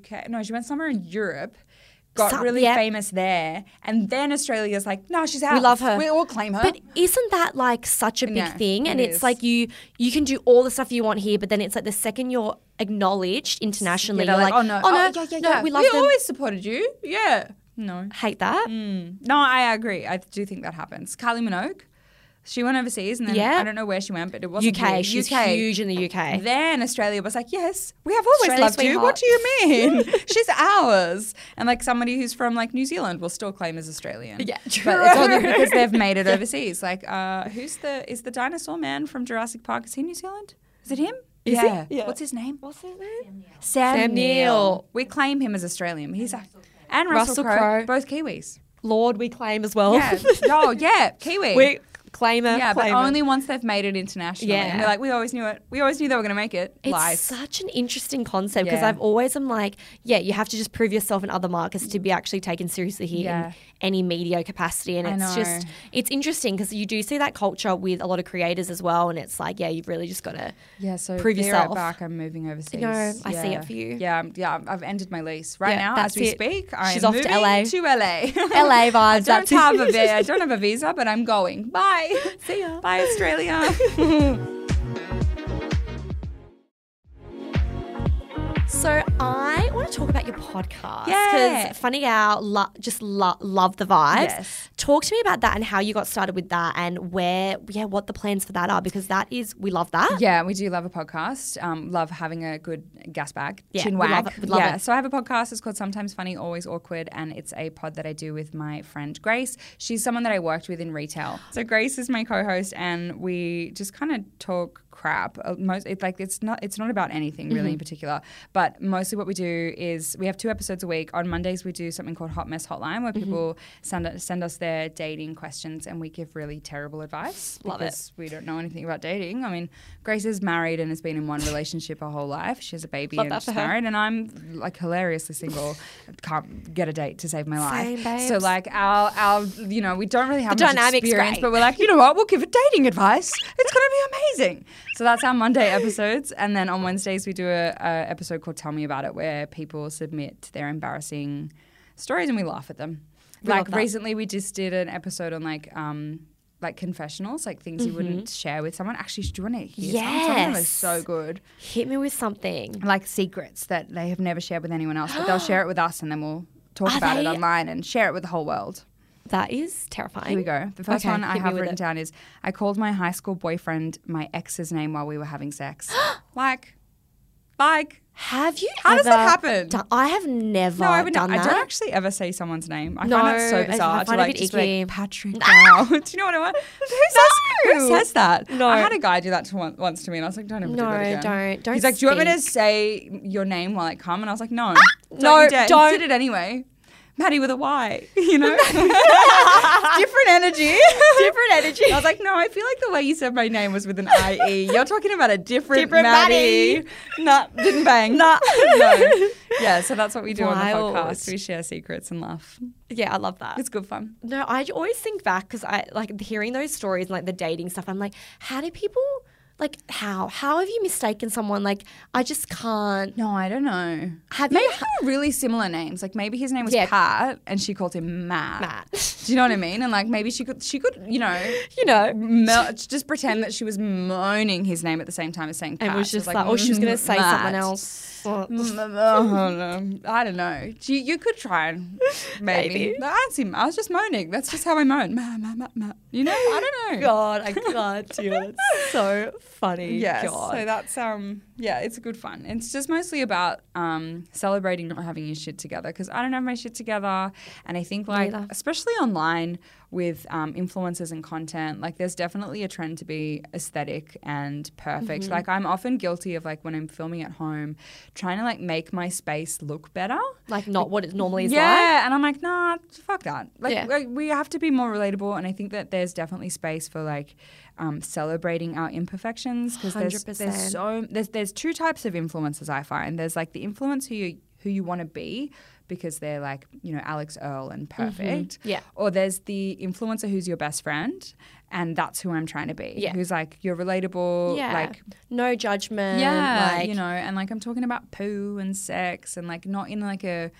UK. No, she went somewhere in Europe. Got Some- really yeah. famous there, and then Australia's like, no, she's out. We love her. We all claim her. But isn't that like such a big No, thing? And it it's like you you can do all the stuff you want here, but then it's like the second you're acknowledged internationally, Yeah, they're you're like, oh no, oh no, oh, yeah, yeah, no, yeah. we love them. always supported you. Yeah, no, Hate that. Mm. no, I agree. I do think that happens. Kylie Minogue, She went overseas, and then Yeah. I don't know where she went, but it wasn't UK. here. She's UK. huge in the UK. Then Australia was like, yes, we have always Australia, loved you. What do you mean? *laughs* She's ours. And like somebody who's from like New Zealand will still claim as Australian. Yeah, true. But it's only because *laughs* they've made it overseas. Like, uh, who's the, is the dinosaur man from Jurassic Park? Is he New Zealand? Is it him? Is yeah. Yeah. What's his name? What's his name? Sam, Neill. Sam Neill. Neill. We claim him as Australian. He's a, and Russell, Russell Crowe, Crowe. both Kiwis. Lorde, we claim as well. Yeah. *laughs* oh, yeah, Kiwi. we claim it. yeah, but only once they've made it internationally. Yeah. And they're like, we always knew it. We always knew they were going to make it. It's such an interesting concept because Yeah. I've always am like, yeah, you have to just prove yourself in other markets to be actually taken seriously here Yeah. in any media capacity. And it's just, it's interesting because you do see that culture with a lot of creators as well. And it's like, yeah, you've really just got to. Yeah, so Prove yourself. Back, I'm moving overseas. No, I see Yeah. it for you. Yeah, yeah. I've ended my lease right Yeah, now as we it. speak. I She's am off to LA. To LA. LA *laughs* vibes, I don't have a visa. I don't *laughs* have a visa, but I'm going. Bye. *laughs* See ya. Bye, Australia. *laughs* So I want to talk about your podcast. Yeah. Because Funny Gal lo- just lo- love the vibes. Yes. Talk to me about that and how you got started with that and where, yeah, what the plans for that are because that is, we love that. Yeah, we do love a podcast. Um, love having a good gas bag. Yeah, Chin we love it, love yeah, it. so I have a podcast. It's called Sometimes Funny, Always Awkward, and it's a pod that I do with my friend Grace. She's someone that I worked with in retail. So Grace is my co-host, and we just kind of talk crap. Uh, Most it's like it's not it's not about anything really Mm-hmm. in particular, but mostly what we do is we have two episodes a week. On Mondays we do something called Hot Mess Hotline, where Mm-hmm. people send send us their dating questions, and we give really terrible advice Love it. because we don't know anything about dating. I mean, Grace is married and has been in one relationship her whole life. She has a baby Love and she's married, and I'm like hilariously single. Can't get a date to save my Same, life. So like our our you know we don't really have The much experience, great. but we're like you know what we'll give it dating advice. It's gonna be amazing. So that's our Monday episodes, and then on Wednesdays we do a, a episode called Tell Me About It, where people submit their embarrassing stories and we laugh at them. We like recently we just did an episode on like um like confessionals, like things you wouldn't share with someone. Actually, do you want to hear some? Some of them are Yes. so good. Hit me with something. Like secrets that they have never shared with anyone else, but they'll *gasps* share it with us and then we'll talk Are about it they- online and share it with the whole world. That is terrifying. Here we go. The first Okay, one I have written it. down is I called my high school boyfriend my ex's name while we were having sex. *gasps* like, like. Have you How does that happen? done- I have never No, I, would done not, I don't actually ever say someone's name. I No, find that so bizarre. I find to it a like bit just be icky. like, Patrick *laughs* Dow. *laughs* Do you know what I want? *laughs* Who says, who says that? No. I had a guy do that to one, once to me, and I was like, don't ever do that again. don't- don't He's like, do you want me to say your name while I come? And I was like, no. Ah, no, you dare. He don't. did it anyway. Maddy with a Y, *laughs* you know? *laughs* Different energy. *laughs* Different energy. I was like, no, I feel like the way you said my name was with an IE. You're talking about a different, Different Maddie. Maddie. Nah, didn't bang. Nah. no. Yeah, so that's what we do on the podcast. We share secrets and laugh. yeah, I love that. It's good fun. No, I always think back because I like hearing those stories and like the dating stuff. I'm like, how do people like how how have you mistaken someone? Like, I just can't. No, I don't know. Have maybe you they were really similar names. Like maybe his name was Yeah. Pat and she called him Matt. Matt. Do you know what I mean? And like maybe she could she could, you know, *laughs* You know, mel- just pretend that she was moaning his name at the same time as saying Pat. and was just it's like, oh, she was gonna "Mm, say Matt." someone else. Mm, *laughs* oh, no. I don't know. You, you could try and *laughs* maybe. Maybe. No, I see. I was just moaning. That's just how I moan. Ma, ma, ma, ma. You know? I don't know. God, I can't do it. It's *laughs* so funny. Yes. God. So that's um yeah, it's good fun. It's just mostly about um celebrating not having your shit together because I don't have my shit together, and I think like especially online with um, influencers and content, like there's definitely a trend to be aesthetic and perfect. Mm-hmm. Like I'm often guilty of like when I'm filming at home, trying to like make my space look better. like not what it normally is Yeah, and I'm like, nah, fuck that. Like, Yeah. like, we have to be more relatable, and I think that there's definitely space for like um, celebrating our imperfections because there's, there's so there's there's two types of influencers I find. There's like the influencer who you who you want to be because they're like you know Alex Earle and perfect. Mm-hmm. Yeah. Or there's the influencer who's your best friend, and that's who I'm trying to be. Yeah. Who's like you're relatable. Yeah. Like no judgment. yeah, like, you know, and like I'm talking about poo and sex and like not in like a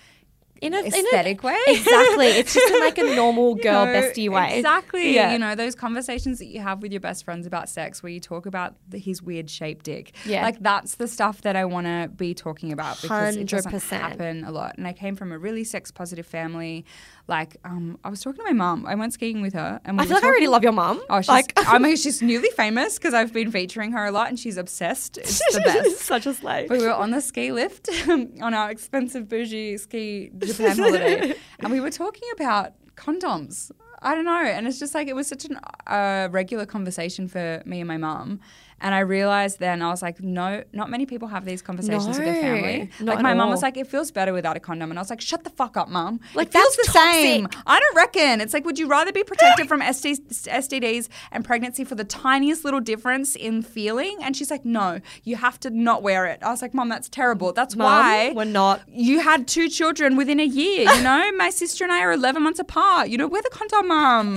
in a in a- aesthetic way. Exactly. It's just in like a *laughs* normal girl know, bestie way. Exactly. Yeah. You know, those conversations that you have with your best friends about sex where you talk about the, his weird shaped dick. Yeah. Like that's the stuff that I want to be talking about because it doesn't happen a lot. And I came from a really sex positive family. Like, um, I was talking to my mum. I went skiing with her. And we I feel like I really love your mum. Oh, she's, like I mean, *laughs* she's newly famous because I've been featuring her a lot and she's obsessed. It's *laughs* the best. such a slave. We were on the ski lift on our expensive bougie ski Japan holiday, *laughs* and we were talking about condoms. I don't know, and it's just like it was such a uh, regular conversation for me and my mum. And I realized then I was like, no, not many people have these conversations with their family. like my mum all. was like, it feels better without a condom, and I was like, shut the fuck up, mum. Like, it feels the same. I don't reckon. It's like, would you rather be protected from STDs and pregnancy for the tiniest little difference in feeling? And she's like, no, you have to not wear it. I was like, mom, that's terrible. That's Mum, why we're not. you had two children within a year. You know, *laughs* my sister and I are 11 months apart. You know, wear the condom, mum.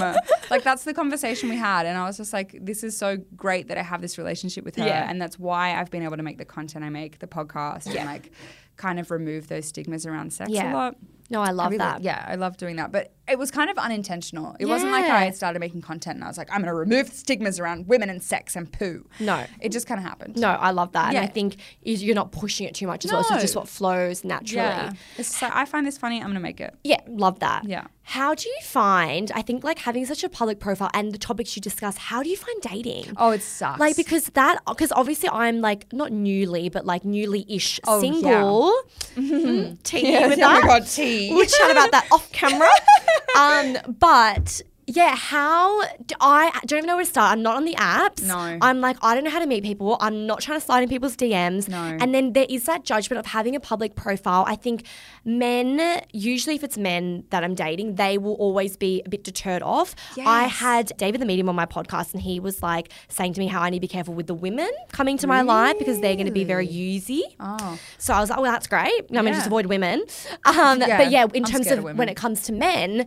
like, that's the conversation we had. And I was just like, this is so great that I have this relationship with her. Yeah. And that's why I've been able to make the content I make, the podcast, and like kind of remove those stigmas around sex Yeah. a lot. No, I love really- that. Yeah, I love doing that. But it was kind of unintentional. It wasn't like Yeah. I started making content and I was like, I'm going to remove the stigmas around women and sex and poo. No. It just kind of happened. No, I love that. And I think you're not pushing it too much as well. So it's just what flows naturally. Yeah. It's just like, I find this funny. I'm going to make it. Yeah, love that. Yeah. How do you find, I think like having such a public profile and the topics you discuss, how do you find dating? Oh, it sucks. Like because that because obviously I'm like not newly but like newly-ish Oh, single. Mm, tea Yes, with that. oh my. God, tea. We'll chat about that off camera. *laughs* um, but yeah, how do I don't even know where to start. I'm not on the apps. No. I'm like I don't know how to meet people. I'm not trying to slide in people's DMs. No. And then there is that judgment of having a public profile. I think men, usually if it's men that I'm dating, they will always be a bit deterred off. Yes. I had David the Medium on my podcast and he was like saying to me how I need to be careful with the women coming to my life because they're going to be very usy. Oh. So I was like, well, that's great. I'm going to just avoid women. *laughs* Um, Yeah, but yeah, in I'm terms of, of when it comes to men,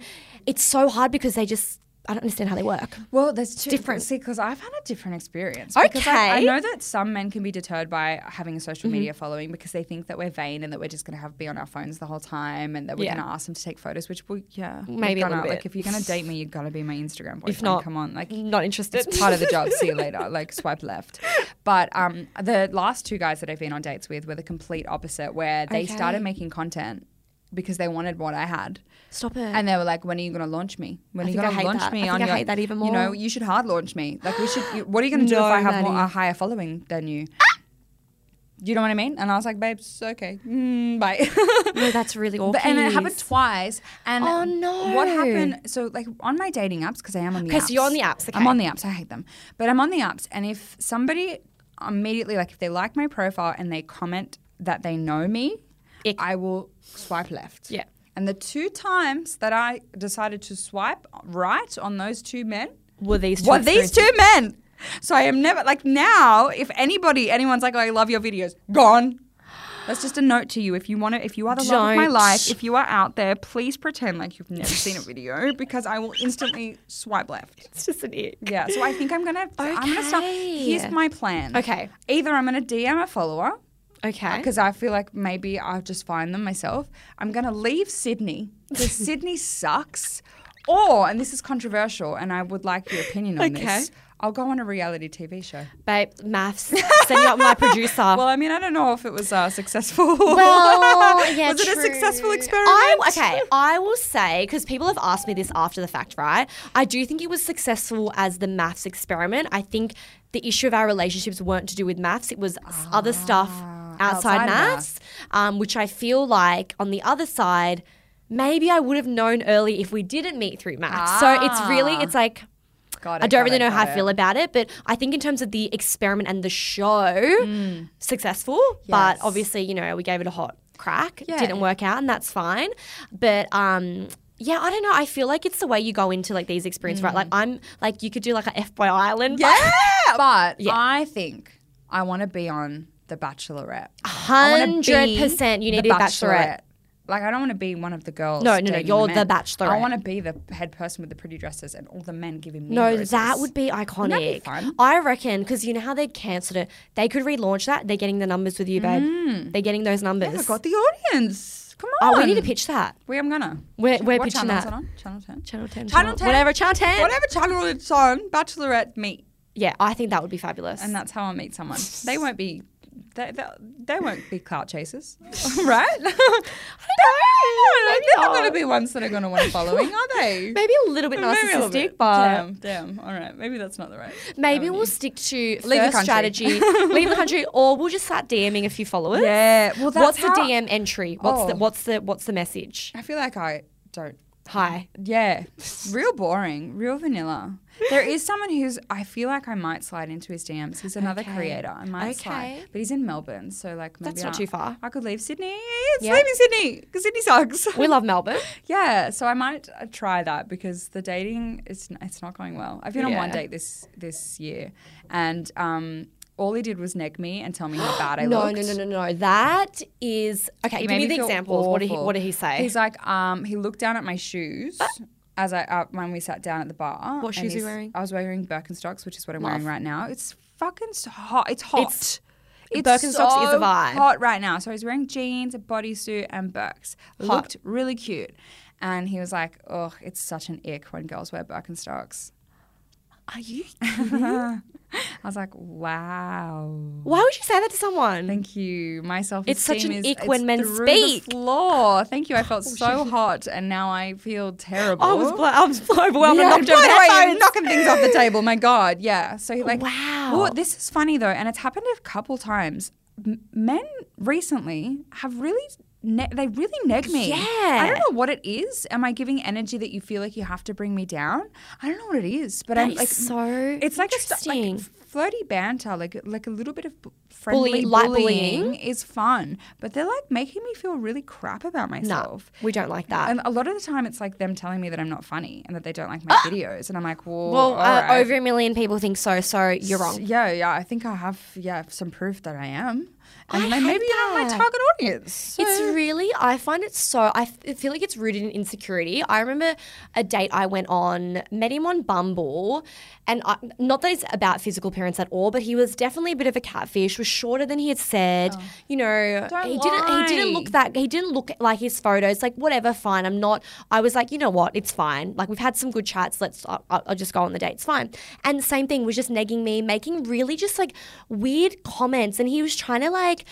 it's so hard because they just, I don't understand how they work. Well, there's two different. See, because I've had a different experience. Because I, I Mm-hmm. know that some men can be deterred by having a social media following because they think that we're vain and that we're just going to have be on our phones the whole time and that we're Yeah. going to ask them to take photos. Which we, yeah, Maybe a gonna, like if you're going to date me, you've got to be my Instagram boyfriend. not, come on, like Not interested. it's part of the job. See you *laughs* later. Like swipe left. But um, the last two guys that I've been on dates with were the complete opposite, where they Okay. started making content because they wanted what I had. Stop it. And they were like, "When are you going to launch me? When I are you going to launch that. me I think on I your?" hate that even more. You know, you should hard launch me. Like we should. You, what are you going to do if I have more, a higher following than you? You know what I mean? And I was like, "Babes, okay, mm, bye." *laughs* no, that's really awful. But, and it happened twice. And Oh, no. What happened? So like on my dating apps because I am on the Okay, apps. so you're on the apps, I'm on the apps. I hate them, but I'm on the apps. And if somebody immediately like if they like my profile and they comment that they know me. I will swipe left. Yeah. And the two times that I decided to swipe right on those two men Were these two were these two men. So I am never like now. If anybody, anyone's like, "Oh, I love your videos," gone. That's just a note to you. If you want to, if you are the love of my life, if you are out there, please pretend like you've never seen a video because I will instantly swipe left. It's just an ick. Yeah. So I think I'm gonna. Okay. I'm gonna start. Here's my plan. Okay. Either I'm gonna DM a follower Okay. because I feel like maybe I'll just find them myself. I'm going to leave Sydney because *laughs* Sydney sucks. Or, and this is controversial, and I would like your opinion on Okay. this. I'll go on a reality TV show. Babe, MAFS. Send you up my producer. *laughs* Well, I mean, I don't know if it was uh, successful. Well, *laughs* yeah, was it a successful experiment? I, okay, I will say because people have asked me this after the fact, right? I do think it was successful as the MAFS experiment. I think the issue of our relationships weren't to do with MAFS; it was s- other stuff outside, Ah, outside MAFS, um, which I feel like on the other side. Maybe I would have known early if we didn't meet through MAFS. So it's really, Ah. it's like, Got I don't really it, know how got I feel about it, but I think in terms of the experiment and the show, successful. But obviously, you know, we gave it a hot crack. Yeah. Didn't work out, and that's fine. But um, yeah, I don't know. I feel like it's the way you go into like these experiences, right? Like I'm like you could do like a F boy island. Yeah. But *laughs* Yeah. I think I want to be on The Bachelorette. Hundred percent. You need the to be bachelorette. Like I don't want to be one of the girls. No, no, no, dating you're men. the bachelorette. I want to be the head person with the pretty dresses and all the men giving me. No, roses. that would be iconic. that be fun? I reckon because you know how they cancelled it. They could relaunch that. They're getting the numbers with you, babe. Mm. They're getting those numbers. I got the audience. Come on. Oh, we need to pitch that. We am gonna. We're, we're what pitching channel is that. on? Channel 10. Channel 10. Channel 10. Whatever, Channel 10. Whatever channel it's on, Bachelorette meet. Yeah, I think that would be fabulous. And that's how I meet someone. They *laughs* won't be. They, they, they won't be clout chasers, *laughs* *laughs* right? *laughs* I don't know. They're not going to be ones that are going to want following, are they? Maybe a little bit a little narcissistic, bit. but damn, damn. All right, maybe that's not the right. maybe avenue. we'll stick to the first country. strategy, leave the country, or we'll just start DMing a few followers. Yeah. Well, what's the DM entry? What's the Oh. what's the what's the message? I feel like I don't. Hi. Yeah, real boring, real vanilla. There is someone who's. I feel like I might slide into his DMs. He's another Okay. creator. I might Okay. slide, but he's in Melbourne, so like maybe That's not I- too far. I could leave Sydney. It's Yeah. leaving Sydney because Sydney sucks. We love *laughs* Melbourne. Yeah, so I might uh, try that because the dating is it's not going well. I've been on one date this this year, and um, all he did was neg me and tell me how *gasps* bad I no, looked. no, no, no, no. no. That is okay. He give me me the examples. What did he. What did he say? He's like, um, he looked down at my shoes. *laughs* As I uh, when we sat down at the bar, What shoes are you wearing? I was wearing Birkenstocks, which is what I'm Love. wearing right now. It's fucking so hot. It's hot. It's- Birkenstocks is a vibe. Hot right now. So he's wearing jeans, a bodysuit, and Birks. Hot. Looked really cute, and he was like, "Oh, it's such an ick when girls wear Birkenstocks." Are you? *laughs* I was like, "Wow." Why would you say that to someone? Thank you. My self It's such an is ick when men speak. The floor. Thank you. I felt oh, so hot, and now I feel terrible. I was, blo- I was overwhelmed. Yeah, and knocked over blown the away, I'm knocking things off the table. My God, yeah. So like, Wow. Well, this is funny though, and it's happened a couple times. M- men recently have really. Ne- they really neg me. Yeah. I don't know what it is. Am I giving energy that you feel like you have to bring me down? I don't know what it is, but That I'm like so It's like a st- like flirty banter, like like a little bit of friendly Bully- bullying, bullying. is fun. But they're like making me feel really crap about no, myself. we don't like that. And a lot of the time, it's like them telling me that I'm not funny and that they don't like my videos, and I'm like, well, well, all uh, right. over a million people think so, so you're wrong. Yeah, yeah. I think I have yeah some proof that I am, and I maybe you're not my target audience. So- It's really, I find it so, I feel like it's rooted in insecurity. I remember a date I went on, met him on Bumble, and I, not that it's about physical appearance at all, but he was definitely a bit of a catfish, was shorter than he had said. Oh. You know, Oh. Don't he didn't, he didn't look that, he didn't look like his photos, like whatever, fine. I'm not, I was like, you know what, it's fine. Like we've had some good chats, let's, I'll, I'll just go on the date, it's fine. And same thing was just negging me, making really just like weird comments. And he was trying to like,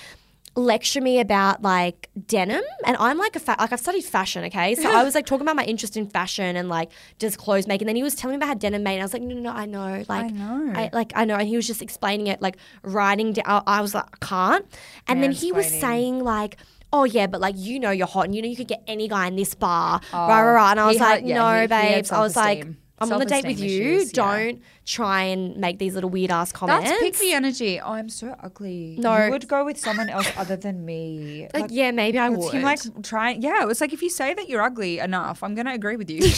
lecture me about like denim and I'm like a fa- like I've studied fashion okay so I *laughs* was like talking about my interest in fashion and like just clothes making then he was telling me about how denim made and I was like no no no I know like I know. I, like I know and he was just explaining it like writing down I was like I can't and then he was saying like Oh yeah, but like you know you're hot and you know you could get any guy in this bar, rah oh, rah rah. And I he was had- like, yeah, no, he- he had babes. I was like. I'm on the date with Self-esteem you. issues, yeah. Don't try and make these little weird ass comments. That's pick me energy. Oh, I'm so ugly. No. You would go with someone else other than me. Like, yeah, maybe I It's would. him like trying. Yeah, it's like if you say that you're ugly enough, I'm gonna agree with you. *laughs*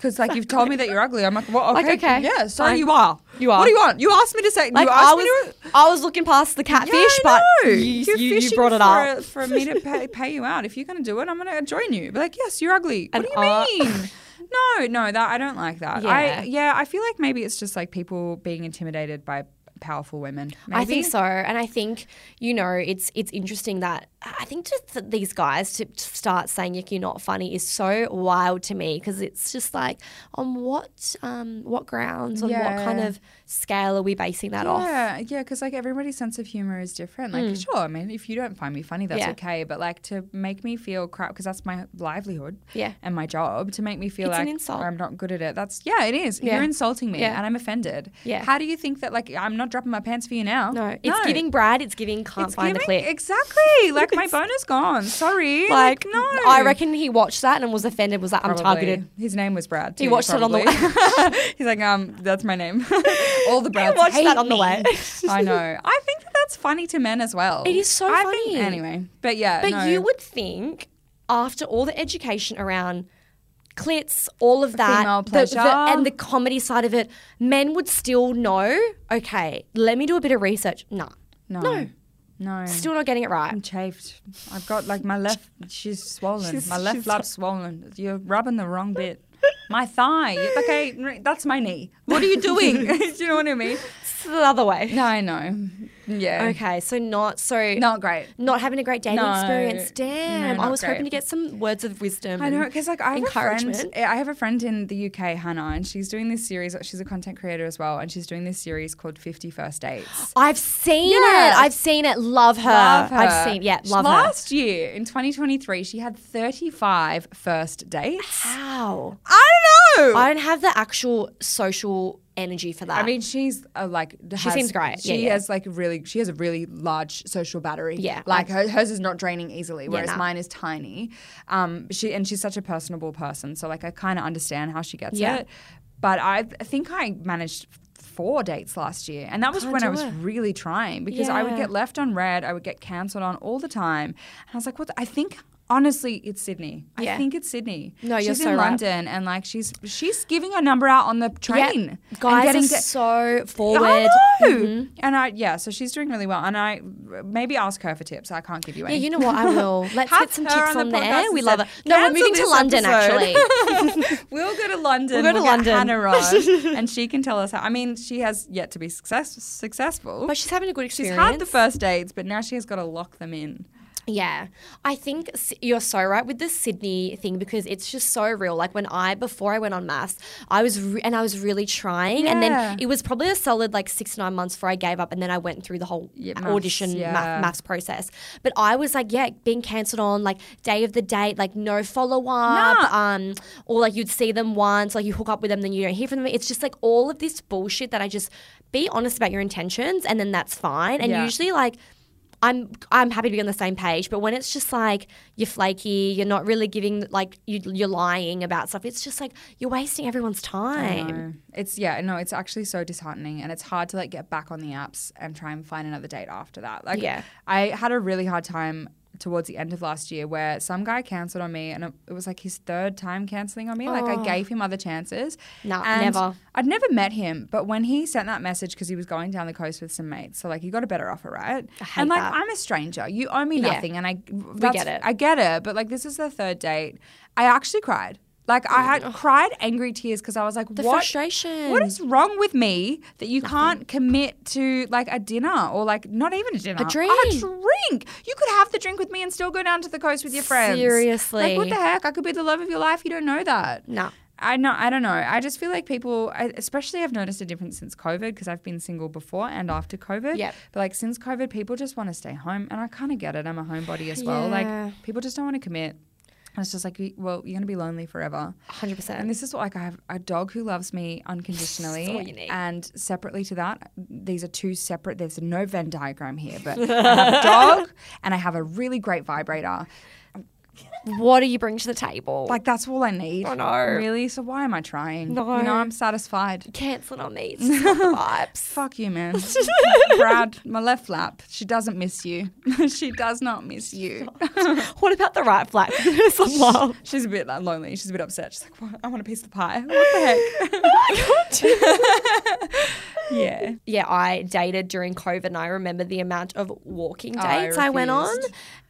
Because like you've told me that you're ugly, I'm like, well, okay, Like, okay, yeah, so fine. you are. You are. What do you want? You asked me to say. Like you I was, me to. I was looking past the catfish, Yeah, I but know. you, You're you, you brought it for, up. for me to pay, pay you out. If you're gonna do it, I'm gonna join you. Be like, yes, you're ugly. And what do you uh, mean? No, no, that I don't like that. I Yeah. yeah, I feel like maybe it's just like people being intimidated by powerful women. I think so, and I think you know it's it's interesting that I think just these guys to start saying like, you're not funny is so wild to me because it's just like on what um what grounds on what kind of scale are we basing that off? Yeah, yeah, because like everybody's sense of humor is different. Like, sure, I mean, if you don't find me funny, that's Mm. Yeah. okay. But like to make me feel crap because that's my livelihood, Yeah. and my job to make me feel It's like an insult. I'm not good at it. That's yeah, it is. Yeah. You're insulting me, Yeah. and I'm offended. Yeah. How do you think that like I'm not dropping my pants for you now? No, it's giving Brad. It's giving can't It's find the clip. Exactly. Like my bone is gone. Sorry. Like, no. I reckon he watched that and was offended. Was like, I'm Probably. targeted. His name was Brad. He too, watched it on the probably. *laughs* He's like, um, that's my name. *laughs* All the Brads He watched that on the me. way. *laughs* I know. I think that that's funny to men as well. It is so I funny. Think, anyway, but yeah. But no. you would think after all the education around clits, all of that, the- the- and the comedy side of it, men would still know. Okay, let me do a bit of research. Nah, No. No. No. still not getting it right. I'm chafed. I've got like my left. She's swollen. She's- my left flap's swollen. You're rubbing the wrong bit. My thigh. Okay, that's my knee. What are you doing? *laughs* Do you know what I mean? It's the other way. No, I know. Yeah. Okay, so not so Not great. not having a great dating No. experience. Damn, No, I not was hoping great. to get some words of wisdom. I know and because like I have a friend. encouragement. Eh, I have a friend in the UK, Hannah, and she's doing this series. Uh, she's a content creator as well, and she's doing this series called Fifty First Dates. I've seen it. I've seen it. Love her. Love her. I've seen. It. Yeah, love her. Last year in 2023, she had 35 first dates. How? I don't know. I don't have the actual social energy for that. I mean, she's uh, like She seems great. She Yeah, yeah. has like really, she has a really large social battery. Yeah, like her, hers is not draining easily, whereas nah. mine is tiny. Um, she and she's such a personable person, so like I kind of understand how she gets Yeah. it. But I, I think I managed four dates last year, and that was Can't when I was it. really trying because I would get left on red, I would get cancelled on all the time, and I was like, what? the- I think. Honestly, it's Sydney. Yeah. I think it's Sydney. No, you're she's so in right. London, and like she's she's giving her number out on the train. guys getting are so forward. I know. Mhm. And I yeah, so she's doing really well. And I maybe ask her for tips. I can't give you any. Yeah, you know what? I will. *laughs* Let's get some tips on the on, podcast there. We love it. No, we're "Cancel moving to London episode." actually. *laughs* *laughs* we'll go to London. We'll go to get London. Hannah on, and she can tell us how. I mean, she has yet to be success, successful. but she's having a good she's had the first dates, but now she has got to lock them in. Yeah, I think you're so right with the Sydney thing because it's just so real. Like when I before I went on MAFS, I was re- and I was really trying, and then it was probably a solid like six nine months before I gave up, and then I went through the whole Yeah, audition MAFS, yeah. MAFS, MAFS process. But I was like, yeah, being cancelled on like day of the date, like no follow up, um, or like you'd see them once, like you hook up with them, then you don't hear from them. It's just like all of this bullshit that I just be honest about your intentions, and then that's fine. And Yeah. usually like. I'm I'm happy to be on the same page, but when it's just like you're flaky, you're not really giving like you, you're lying about stuff. It's just like you're wasting everyone's time. It's yeah, no, it's actually so disheartening and it's hard to like get back on the apps and try and find another date after that. Like Yeah. I had a really hard time towards the end of last year where some guy cancelled on me and it- was like his third time cancelling on me. Like I gave oh. him other chances. Nah, and never. I'd never met him, but when he sent that message because he was going down the coast with some mates, so like he got a better offer, right? I hate and like that. I'm a stranger. You owe me Yeah. nothing, and I we get it. I get it, but like this is the third date. I actually cried. Like I had cried angry tears because I was like, The what? frustration. What is wrong with me that you can't commit to like a dinner or like not even a dinner, a drink. A drink. You could have the drink with me and still go down to the coast with your friends. Seriously. like what the heck? I could be the love of your life. You don't know that. No. I know. I don't know. I just feel like people, I, especially, I've noticed a difference since COVID because I've been single before and after COVID. Yeah. But like since COVID, people just want to stay home, and I kind of get it. I'm a homebody as well. Yeah. Like people just don't want to commit. And it's just like, well, you're gonna be lonely forever. 100%. And this is what, like I have a dog who loves me unconditionally, and separately to that, these are two separate. There's no Venn diagram here, but I have a dog *laughs* and I have a really great vibrator. What do you bring to the table? Like that's all I need. I know. Really? So why am I trying? No. You know, I'm satisfied. canceling on me. *laughs* It's not the vibes. Fuck you, man. *laughs* Brad, my left lap. She doesn't miss you. *laughs* she does not miss you. what about the right? Some love. She's a bit like, lonely. She's a bit upset. She's like, what? I want a piece of the pie. What the heck? yeah. yeah, I dated during COVID and I remember the amount of walking Oh, I dates I, went on.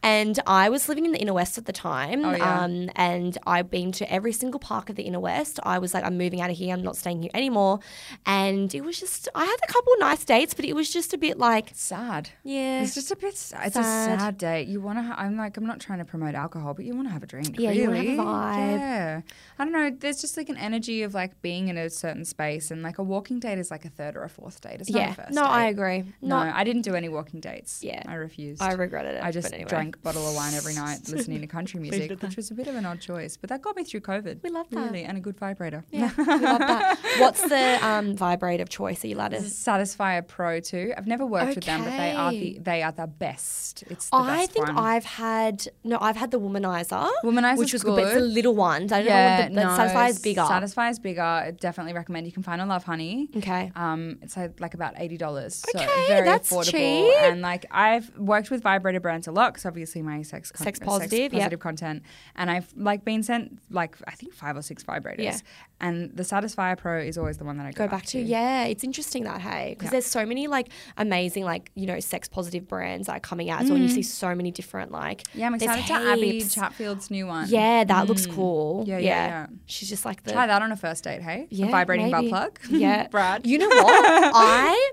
And I was living in the inner west at the time. Oh, yeah. um, and I've been to every single park of the inner west. I was like, I'm moving out of here. I'm not staying here anymore. And it was just, I had a couple nice dates, but it was just a bit like, Sad. yeah. It's just a bit. Sad. It's Sad. a sad date. You want to. Ha- I'm like. I'm not trying to promote alcohol, but you want to have a drink. Yeah, you wanna have a vibe. Yeah. I don't know. There's just like an energy of like being in a certain space, and like a walking date is like a third or a fourth date. It's not yeah. a first No, date. I agree. No, No, I didn't do any walking dates. Yeah. I refused. I regretted it. I just anyway. drank a bottle of wine every night, listening to *laughs* country music, did which was a bit of an odd choice, but that got me through COVID. We love that. really, and a good vibrator. Yeah, we love that. *laughs* What's the um, vibrate of choice? Are you allowed to? Satisfyer Pro 2. I've never worked with them, but they are the they are the best. It's the I best think one. I've had no, I've had the womanizer, Womanizer's which was good. but it's the good. little ones. I don't know what the, the Satisfy is bigger. Satisfy is bigger. I definitely recommend. You can find on Lovehoney. Okay. Um, it's like, about eighty dollars. So Okay, very that's affordable. cheap. And like I've worked with vibrator brands a lot because obviously my sex con- Sex positive, sex yep. positive content, and I've like been sent like I think five or six vibrators. Yeah. And the Satisfyer Pro is always the one that I go, Go back to yeah, it's interesting that hey, because Yeah. there's so many like amazing like you know sex positive brands that are coming out. So when you mm. see so many different like Yeah, I'm excited to Abbie. Chatfield's new one. Yeah, that looks mm. cool. Yeah, yeah, yeah. She's just like the Try that on a first date, hey? A yeah, vibrating maybe. butt plug. Yeah, *laughs* Brad. You know what? *laughs* I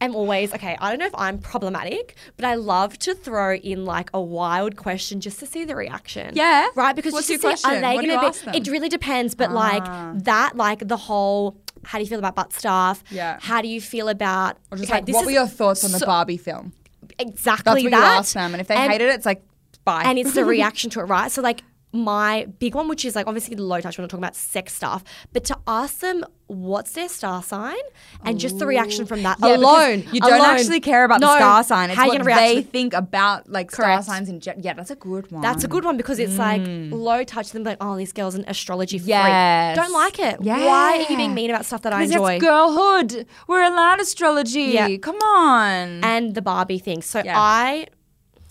am always okay. I don't know if I'm problematic, but I love to throw in like a wild question just to see the reaction. Yeah. right. Because What's just to see, question? Are they gonna be? them? It really depends, but Ah. like that, like the whole. How do you feel about butt stuff? Yeah. How do you feel about? Or just okay, like, this what is were your thoughts on the so- Barbie film? Exactly That's what that. you ask them, and if they And- hated it, it's like bye. and it's the *laughs* reaction to it, right? So like my big one, which is like obviously the low touch, we're not talking about sex stuff, but to ask them what's their star sign and just the reaction from that Yeah, alone. You don't alone. actually care about No, the star sign. It's how you what they to think about like star signs in gen- Yeah, that's a good one. That's a good one because it's like mm. low touch. Them like, oh, this girl's an astrology freak. Yes. Don't like it. Why are you being mean about stuff that I enjoy? it's girlhood. We're allowed astrology. Yeah. Come on. and the Barbie thing. So Yeah. I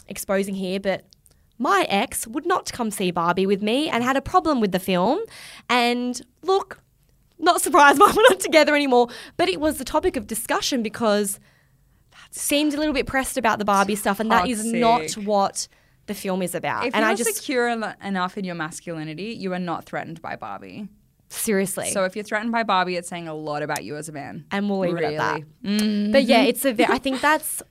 exposing here, but my ex would not come see Barbie with me and had a problem with the film. And look, not surprised why we're not together anymore. But it was the topic of discussion because seemed a little bit pressed about the Barbie stuff, and that is not what the film is about. if and you're I just secure enough in your masculinity, you are not threatened by Barbie. seriously. So if you're threatened by Barbie, it's saying a lot about you as a man. and we'll leave it at that. Really. Mm-hmm. But yeah, it's a. I think that's,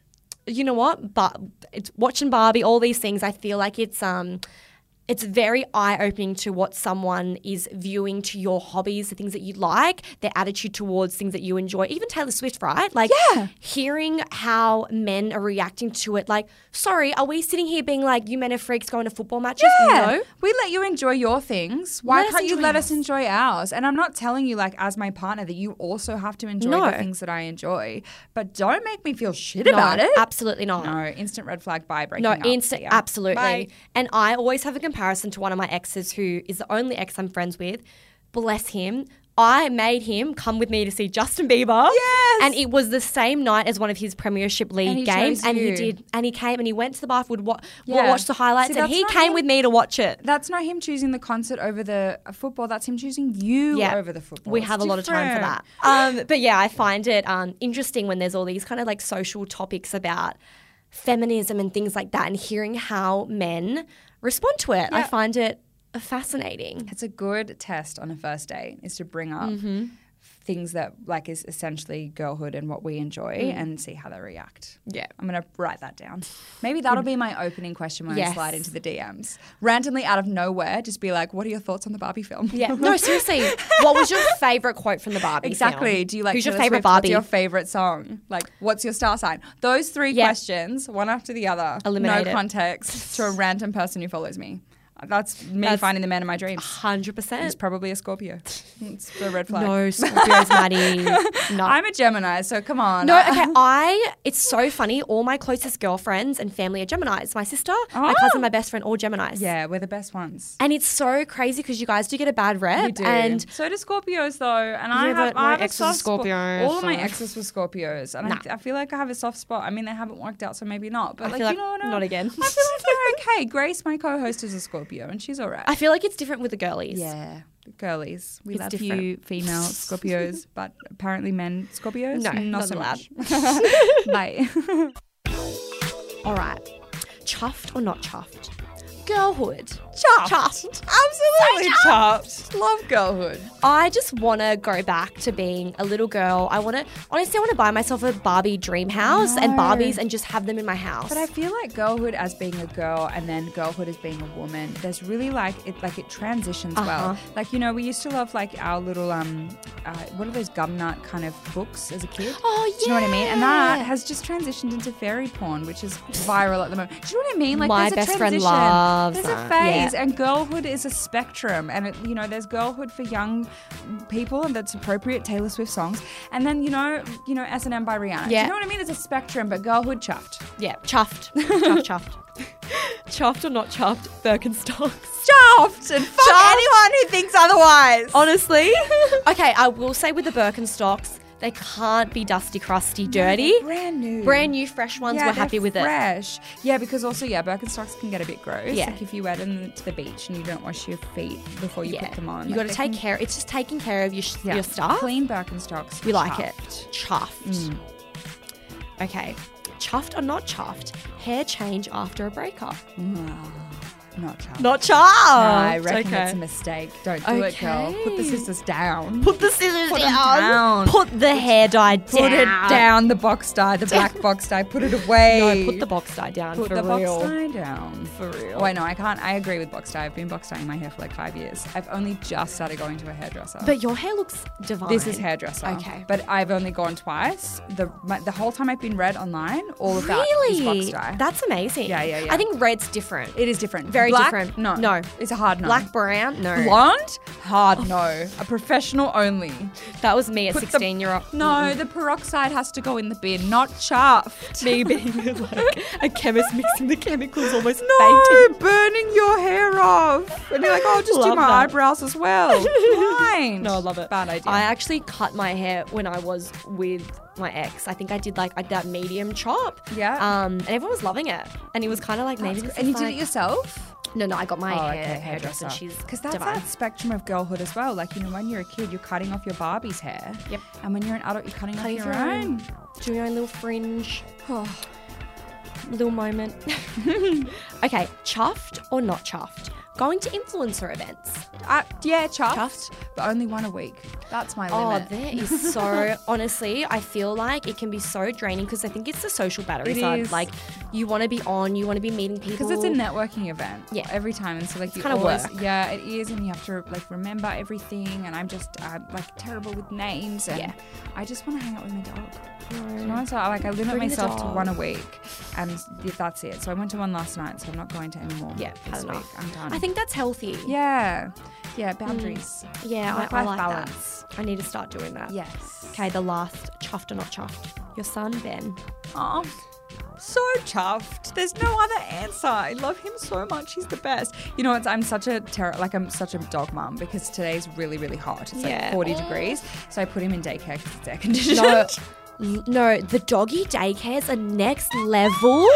you know what, but it's watching Barbie, all these things. I feel like it's um, it's very eye opening to what someone is viewing to your hobbies, the things that you like, their attitude towards things that you enjoy. Even Taylor Swift, right? Like, Yeah. hearing how men are reacting to it. Like, sorry, are we sitting here being like, you men are freaks going to football matches? No. We let you enjoy your things. Why Let can't you let us ours. enjoy ours? And I'm not telling you, like, as my partner, that you also have to enjoy No. the things that I enjoy. But don't make me feel shit No, about it. absolutely not. No, instant red flag by breaking No, instant, Yeah. absolutely. Bye. And I always have a comparison to one of my exes who is the only ex I'm friends with. Bless him. I made him come with me to see Justin Bieber. Yes! And it was the same night as one of his Premiership League And games. And he did. And he came and he went to the bath, would wa- Yeah. watch the highlights, See, and he came him. with me to watch it. That's not him choosing the concert over the uh, football. That's him choosing you Yeah. over the football. We It's have a lot of time for that. Um, but yeah, I find it um, interesting when there's all these kind of like social topics about feminism and things like that, and hearing how men respond to it. I find it fascinating. It's a good test on a first date is to bring up Mm-hmm. Things that like is essentially girlhood and what we enjoy Mm. and see how they react. Yeah. I'm gonna write that down. Maybe that'll be my opening question when I slide into the DMs. Randomly out of nowhere, just be like, "What are your thoughts on the Barbie film?" Yeah. *laughs* No, seriously. What was your favorite quote from the Barbie? Exactly. film? Do you like Who's your favorite Swift? Barbie? What's your favorite song? Like, what's your star sign? Those three Yeah. questions, one after the other, no context to a random person who follows me. That's me That's- finding the man of my dreams. Hundred He's percent. probably a Scorpio. It's the red flag. No, *laughs* Scorpios, Maddy. *laughs* No. I'm a Gemini, so come on. no, *laughs* okay. I. It's so funny. All my closest girlfriends and family are Gemini's. My sister, my Oh. cousin, my best friend, all Gemini's. Yeah, we're the best ones. And it's so crazy because you guys do get a bad rep. We do. And so do Scorpios, though. And I have, but my I have a ex was a soft spot- Scorpio, All of my exes were Scorpios, and Nah. I, I feel like I have a soft spot. I mean, they haven't worked out, so maybe not. But I like, feel you like know what? not again. I feel like they're okay. Grace, my co-host, is a Scorpio, and she's all right. I feel like it's different with the girlies. Yeah, girlies. We It's love different. you, *laughs* female Scorpios, but apparently men Scorpios, No, not not so allowed. much. *laughs* *laughs* Bye. All right. Chuffed or not chuffed? Girlhood. Chuffed. Chuffed. Absolutely So chuffed. Love girlhood. I just want to go back to being a little girl. I want to, honestly, I want to buy myself a Barbie dream house and. Barbies and just have them in my house. But I feel like girlhood as being a girl and then girlhood as being a woman, there's really like it like it transitions well. Uh-huh. Like you know, we used to love like our little um uh, what are those gum nut kind of books as a kid? Oh, yeah. Do you know what I mean? And that has just transitioned into fairy porn, which is viral at the moment. Do you know what I mean? Like My there's a best friend transition. Loves There's that, a phase, yeah. and girlhood is a spectrum. And it, you know, there's girlhood for young people, and that's appropriate Taylor Swift songs. And then you know, you know, S and M by Rihanna. Yeah. Do you know what I mean? There's a spectrum, but girlhood chuffed. yeah, chuffed. *laughs* chuffed, chuffed. *laughs* chuffed or not chuffed? Birkenstocks. chuffed and fuck anyone who thinks otherwise. Honestly. *laughs* okay, I will say with the Birkenstocks, they can't be dusty, crusty, dirty. brand new. Brand new, fresh ones. Yeah, we're happy with it. fresh. Yeah, because also yeah, Birkenstocks can get a bit gross. Yeah. Like if you wear them to the beach and you don't wash your feet before you Yeah, put them on. you like got to take can- care. It's just taking care of your sh- yeah, your stuff. Clean Birkenstocks. We like chuffed. it. Chuffed. Mm. Okay. Chuffed or not chuffed? Hair change after a breakup. Not Chuffed. Not Chuffed. No, I reckon okay. it's a mistake. Don't do it, girl. Put the scissors down. Put the scissors Put down. down. Put the hair dye down. Put it down, the box dye, the black *laughs* box dye. Put it away. No, put the box dye down Put the real. box dye down. For real. Wait, no, I can't. I agree with box dye. I've been box dyeing my hair for like five years. I've only just started going to a hairdresser. But your hair looks divine. this is hairdresser. Okay. But I've only gone twice. The my, the whole time I've been red online, all of that is Really? box dye. That's amazing. Yeah, yeah, yeah. I think red's different. it is different. Very Black, different. No, No. it's a hard no. Black, brown, no. blonde, hard no. A professional only. That was me at Put the- 16 year old. No, the peroxide has to go in the bin, not chuffed. Me being like a chemist mixing the chemicals almost No, fainting. burning your hair off. And be like, oh, just do my that. eyebrows as well. Fine. No, I love it. Bad idea. I actually cut my hair when I was with my ex. I think I did like a, that medium chop. Yeah. Um, and everyone was loving it. And he was kind of like, maybe this and you did like- it yourself? No, no, I got my Oh, hair okay, hairdresser. and She's because that's divine. that spectrum of girlhood as well. Like you know, when you're a kid, you're cutting off your Barbie's hair. Yep. And when you're an adult, you're cutting, off your your own. own. Doing your own little fringe. *sighs* Oh, little moment. *laughs* okay, chuffed or not chuffed? Going to influencer events. Uh, yeah, chuffed, Chuffed. but only one a week. That's my limit. Oh, that is *laughs* so. honestly, I feel like it can be so draining because I think it's the social battery It side. is. Like, you want to be on, you want to be meeting people. because it's a networking event. Yeah. Every time, and so like you kinda work. yeah, it is, and you have to like remember everything. And I'm just uh, like terrible with names, and Yeah. I just want to hang out with my dog. You know, so I, like I limit Bring myself to one a week, and that's it. So I went to one last night, so I'm not going to any more. Yeah, this week. I'm done. I think that's healthy. Yeah, yeah, mm. boundaries. Yeah, I, I like balance. that. I need to start doing that. Yes. Okay, the last chuffed or not chuffed. Your son Ben. Oh, so chuffed. There's no other answer. I love him so much. He's the best. You know, it's, I'm such a terror, like I'm such a dog mom because today's really, really hot. It's Yeah. like 40 degrees. So I put him in daycare because it's air conditioned. *laughs* No, no, the doggy daycares are next level.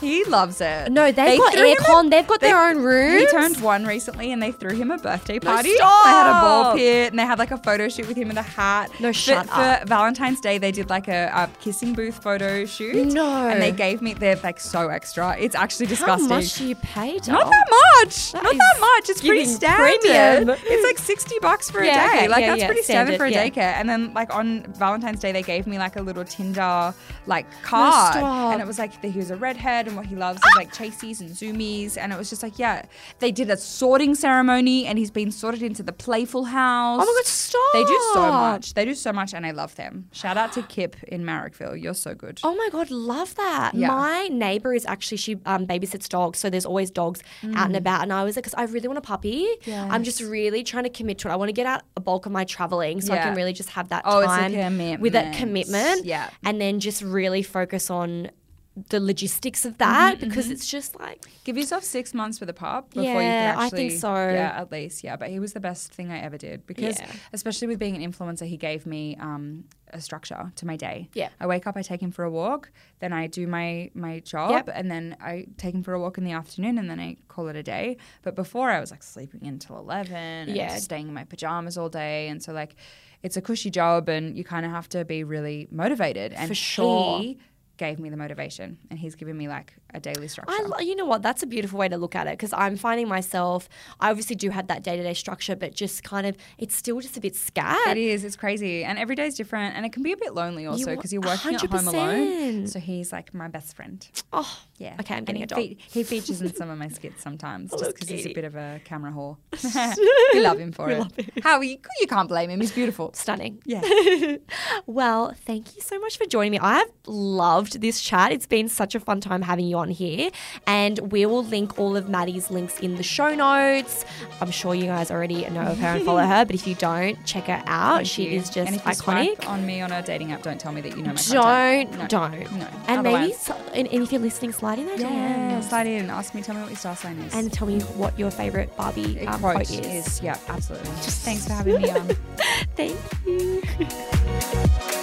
He loves it. No, they've They got aircon. They've got they- their own rooms. He turned one recently and they threw him a birthday party. No, stop. They had a ball pit and they had like a photo shoot with him in a hat. No, But shut for up. Valentine's Day, they did like a, a kissing booth photo shoot. No. And they gave me, they're like so extra. It's actually disgusting. How much do you pay? Not that much. That Not that much. It's pretty standard. premium. It's like sixty bucks for Yeah, a day. okay, like yeah, that's yeah, pretty standard, for a daycare. And then like on Valentine's Day, they gave me like a little Tinder like card, stop. and it was like he was a redhead, and what he loves is like chasies and zoomies, and it was just like yeah, they did a sorting ceremony, and he's been sorted into the Playful House. Oh my god, stop! They do so much. They do so much, and I love them. Shout out to Kip in Marrickville. You're so good. Oh my god, love that. Yeah. My neighbor is actually she um, babysits dogs, so there's always dogs out and about. And I was like, because I really want a puppy. I'm just really trying to commit to it. I want to get out a bulk of my traveling, so I can really just have that Oh, time with that commitment. commitment. Yeah. and then just really focus on the logistics of that Mm-hmm, because it's just like Give yourself six months with a pup before Yeah, you can I think so. Yeah, at least. Yeah, but he was the best thing I ever did because, Yeah. especially with being an influencer, he gave me um, a structure to my day. Yeah. I wake up, I take him for a walk, then I do my my job, Yep. and then I take him for a walk in the afternoon, and then I call it a day. But before, I was like sleeping until eleven, and Yeah. staying in my pajamas all day, and so like. It's a cushy job, and you kind of have to be really motivated. And For sure. he gave me the motivation, and he's given me like a daily structure. I, you know what? That's a beautiful way to look at it because I'm finding myself. I obviously do have that day to day structure, but just kind of, it's still just a bit It scattered. is. It's crazy, and every day is different, and it can be a bit lonely also because you, are working at home alone. So he's like my best friend. Oh, Yeah. Okay, I'm getting he a dog. fe- he features in *laughs* some of my skits sometimes, just because he's a bit of a camera whore. *laughs* *laughs* we love him for it. love him. How you? You can't blame him. He's beautiful. stunning. Yeah. Well, thank you so much for joining me. I've loved this chat. It's been such a fun time having you on here. And we will link all of Maddy's links in the show notes. I'm sure you guys already know of her and follow her, but if you don't, check her out. Thank she you. is just and if you iconic. on me on a dating app, don't tell me that you know my Don't. No. don't. No. And maybe, Otherwise- so, and, and if you're listening, slide in there. Yeah, DMs. slide in. Ask me. Tell me what your star sign is. And tell me what your favorite Barbie um, quote quote is. is. Yeah, absolutely. Just *laughs* thanks for having me on. Thank you. *laughs*